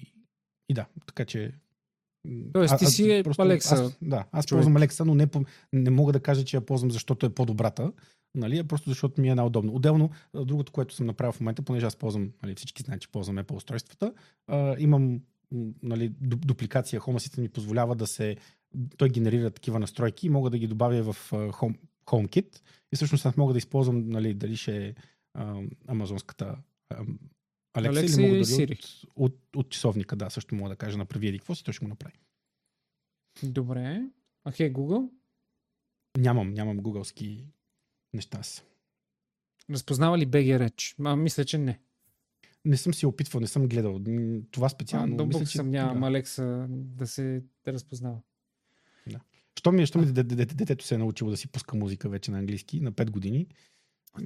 и да, така че Тоест, ти си е просто, Алекса. Аз, да, аз човек. ползвам Алекса, но не, не мога да кажа, че я ползвам, защото е по-добрата, нали, а просто защото ми е най-удобно. Отделно, другото, което съм направил в момента, понеже аз ползвам, нали, всички знаят, че ползвам Apple устройствата, а, имам нали, дупликация. Home Assistant ми позволява да се... Той генерира такива настройки и мога да ги добавя в Home, HomeKit и всъщност аз мога да използвам нали, дали ще е амазонската Алекса, Алекса или мога да от, от, от, часовника, да, също мога да кажа, направи еди какво си, той ще го направи. Добре. А хей, Google? Нямам, нямам гугълски неща си. Разпознава ли BG реч? А, мисля, че не. Не съм си опитвал, не съм гледал. Това специално. А, мисля, че... нямам да. Алекса да се да разпознава. Да. Що ми, що ми детето се е научило да си пуска музика вече на английски на 5 години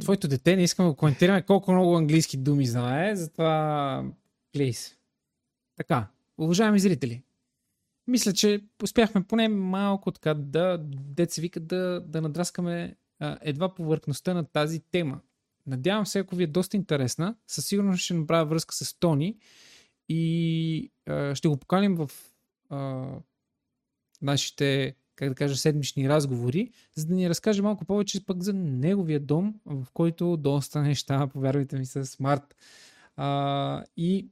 Твоето дете не искам да коментираме колко много английски думи знае, затова плейс. Така, уважаеми зрители, мисля, че успяхме поне малко така да, деца вика, да, да надраскаме а, едва повърхността на тази тема. Надявам се, ако ви е доста интересна, със сигурност ще направя връзка с Тони и а, ще го поканим в а, нашите, как да кажа, седмични разговори, за да ни разкаже малко повече пък за неговия дом, в който доста неща, повярвайте ми, с Март. А, и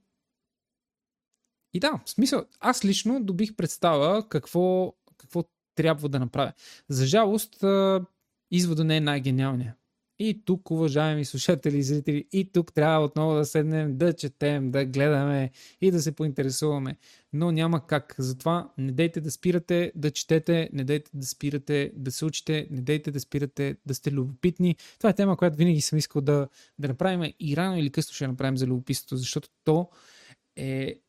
и да, в смисъл, аз лично добих представа какво, какво трябва да направя. За жалост, извода не е най-гениалният. И тук, уважаеми слушатели и зрители, и тук трябва отново да седнем, да четем, да гледаме и да се поинтересуваме. Но няма как. Затова не дейте да спирате да четете, не дейте да спирате да се учите, не дейте да спирате да сте любопитни. Това е тема, която винаги съм искал да, да направим и рано или късно ще направим за любопитството, защото то е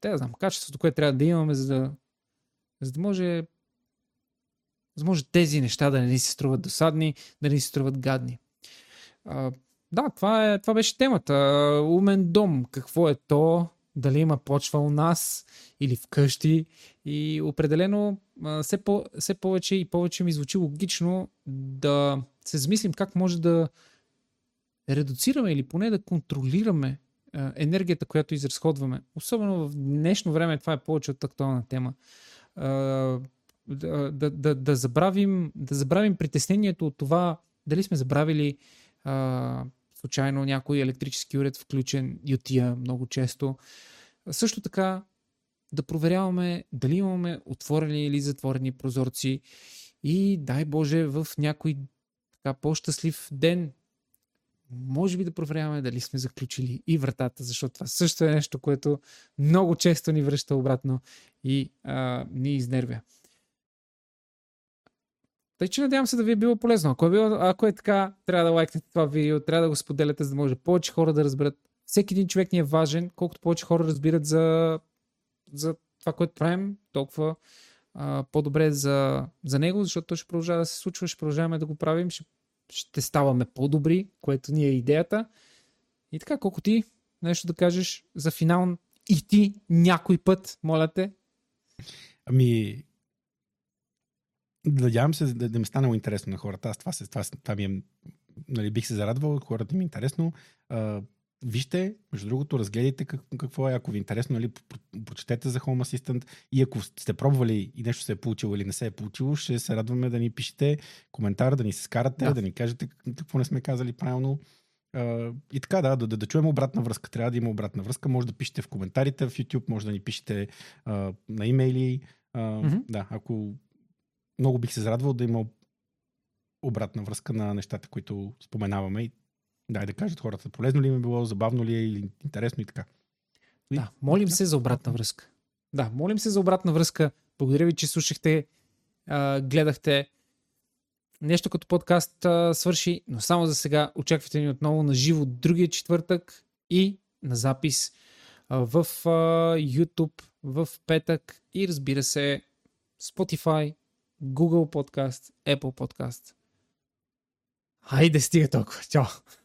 те да знам, качеството, което трябва да имаме, за да, за да може може тези неща да не ни се струват досадни, да не ни се струват гадни. А, да, това, е, това беше темата. Умен дом. Какво е то? Дали има почва у нас или вкъщи? И определено все, по, все повече и повече ми звучи логично да се замислим как може да редуцираме или поне да контролираме енергията, която изразходваме. Особено в днешно време това е повече от актуална тема. Да, да, да, забравим, да забравим притеснението от това дали сме забравили а, случайно някой електрически уред включен, ютия много често. Също така да проверяваме дали имаме отворени или затворени прозорци и дай Боже в някой така по-щастлив ден може би да проверяваме дали сме заключили и вратата, защото това също е нещо, което много често ни връща обратно и а, ни изнервя. Тъй, че надявам се да ви е било полезно. Ако е, било, ако е така, трябва да лайкнете това видео, трябва да го споделяте, за да може повече хора да разберат. Всеки един човек ни е важен, колкото повече хора разбират за, за това, което правим, толкова а, по-добре за, за него, защото то ще продължава да се случва, ще продължаваме да го правим, ще ще ставаме по-добри, което ни е идеята. И така, колко ти нещо да кажеш за финал и ти някой път, моля те? Ами, надявам се да, да ми станало интересно на хората. Аз това, се, това, това ми е, нали, бих се зарадвал, хората ми е интересно. А, вижте, между другото, разгледайте как, какво е, ако ви е интересно, нали, прочетете за Home Assistant и ако сте пробвали и нещо се е получило или не се е получило, ще се радваме да ни пишете коментар, да ни се скарате, да, да ни кажете какво не сме казали правилно. Uh, и така, да, да, да чуем обратна връзка. Трябва да има обратна връзка. Може да пишете в коментарите в YouTube, може да ни пишете uh, на имейли. Uh, mm-hmm. Да, ако много бих се зарадвал да има обратна връзка на нещата, които споменаваме и Дай да кажат хората, полезно ли им е било, забавно ли е или интересно и така. Да, молим се за обратна връзка. Да, молим се за обратна връзка. Благодаря ви, че слушахте, гледахте. Нещо като подкаст свърши, но само за сега очаквайте ни отново на живо другия четвъртък и на запис в YouTube в петък и разбира се Spotify, Google Podcast, Apple Podcast. Хайде, стига толкова. Чао!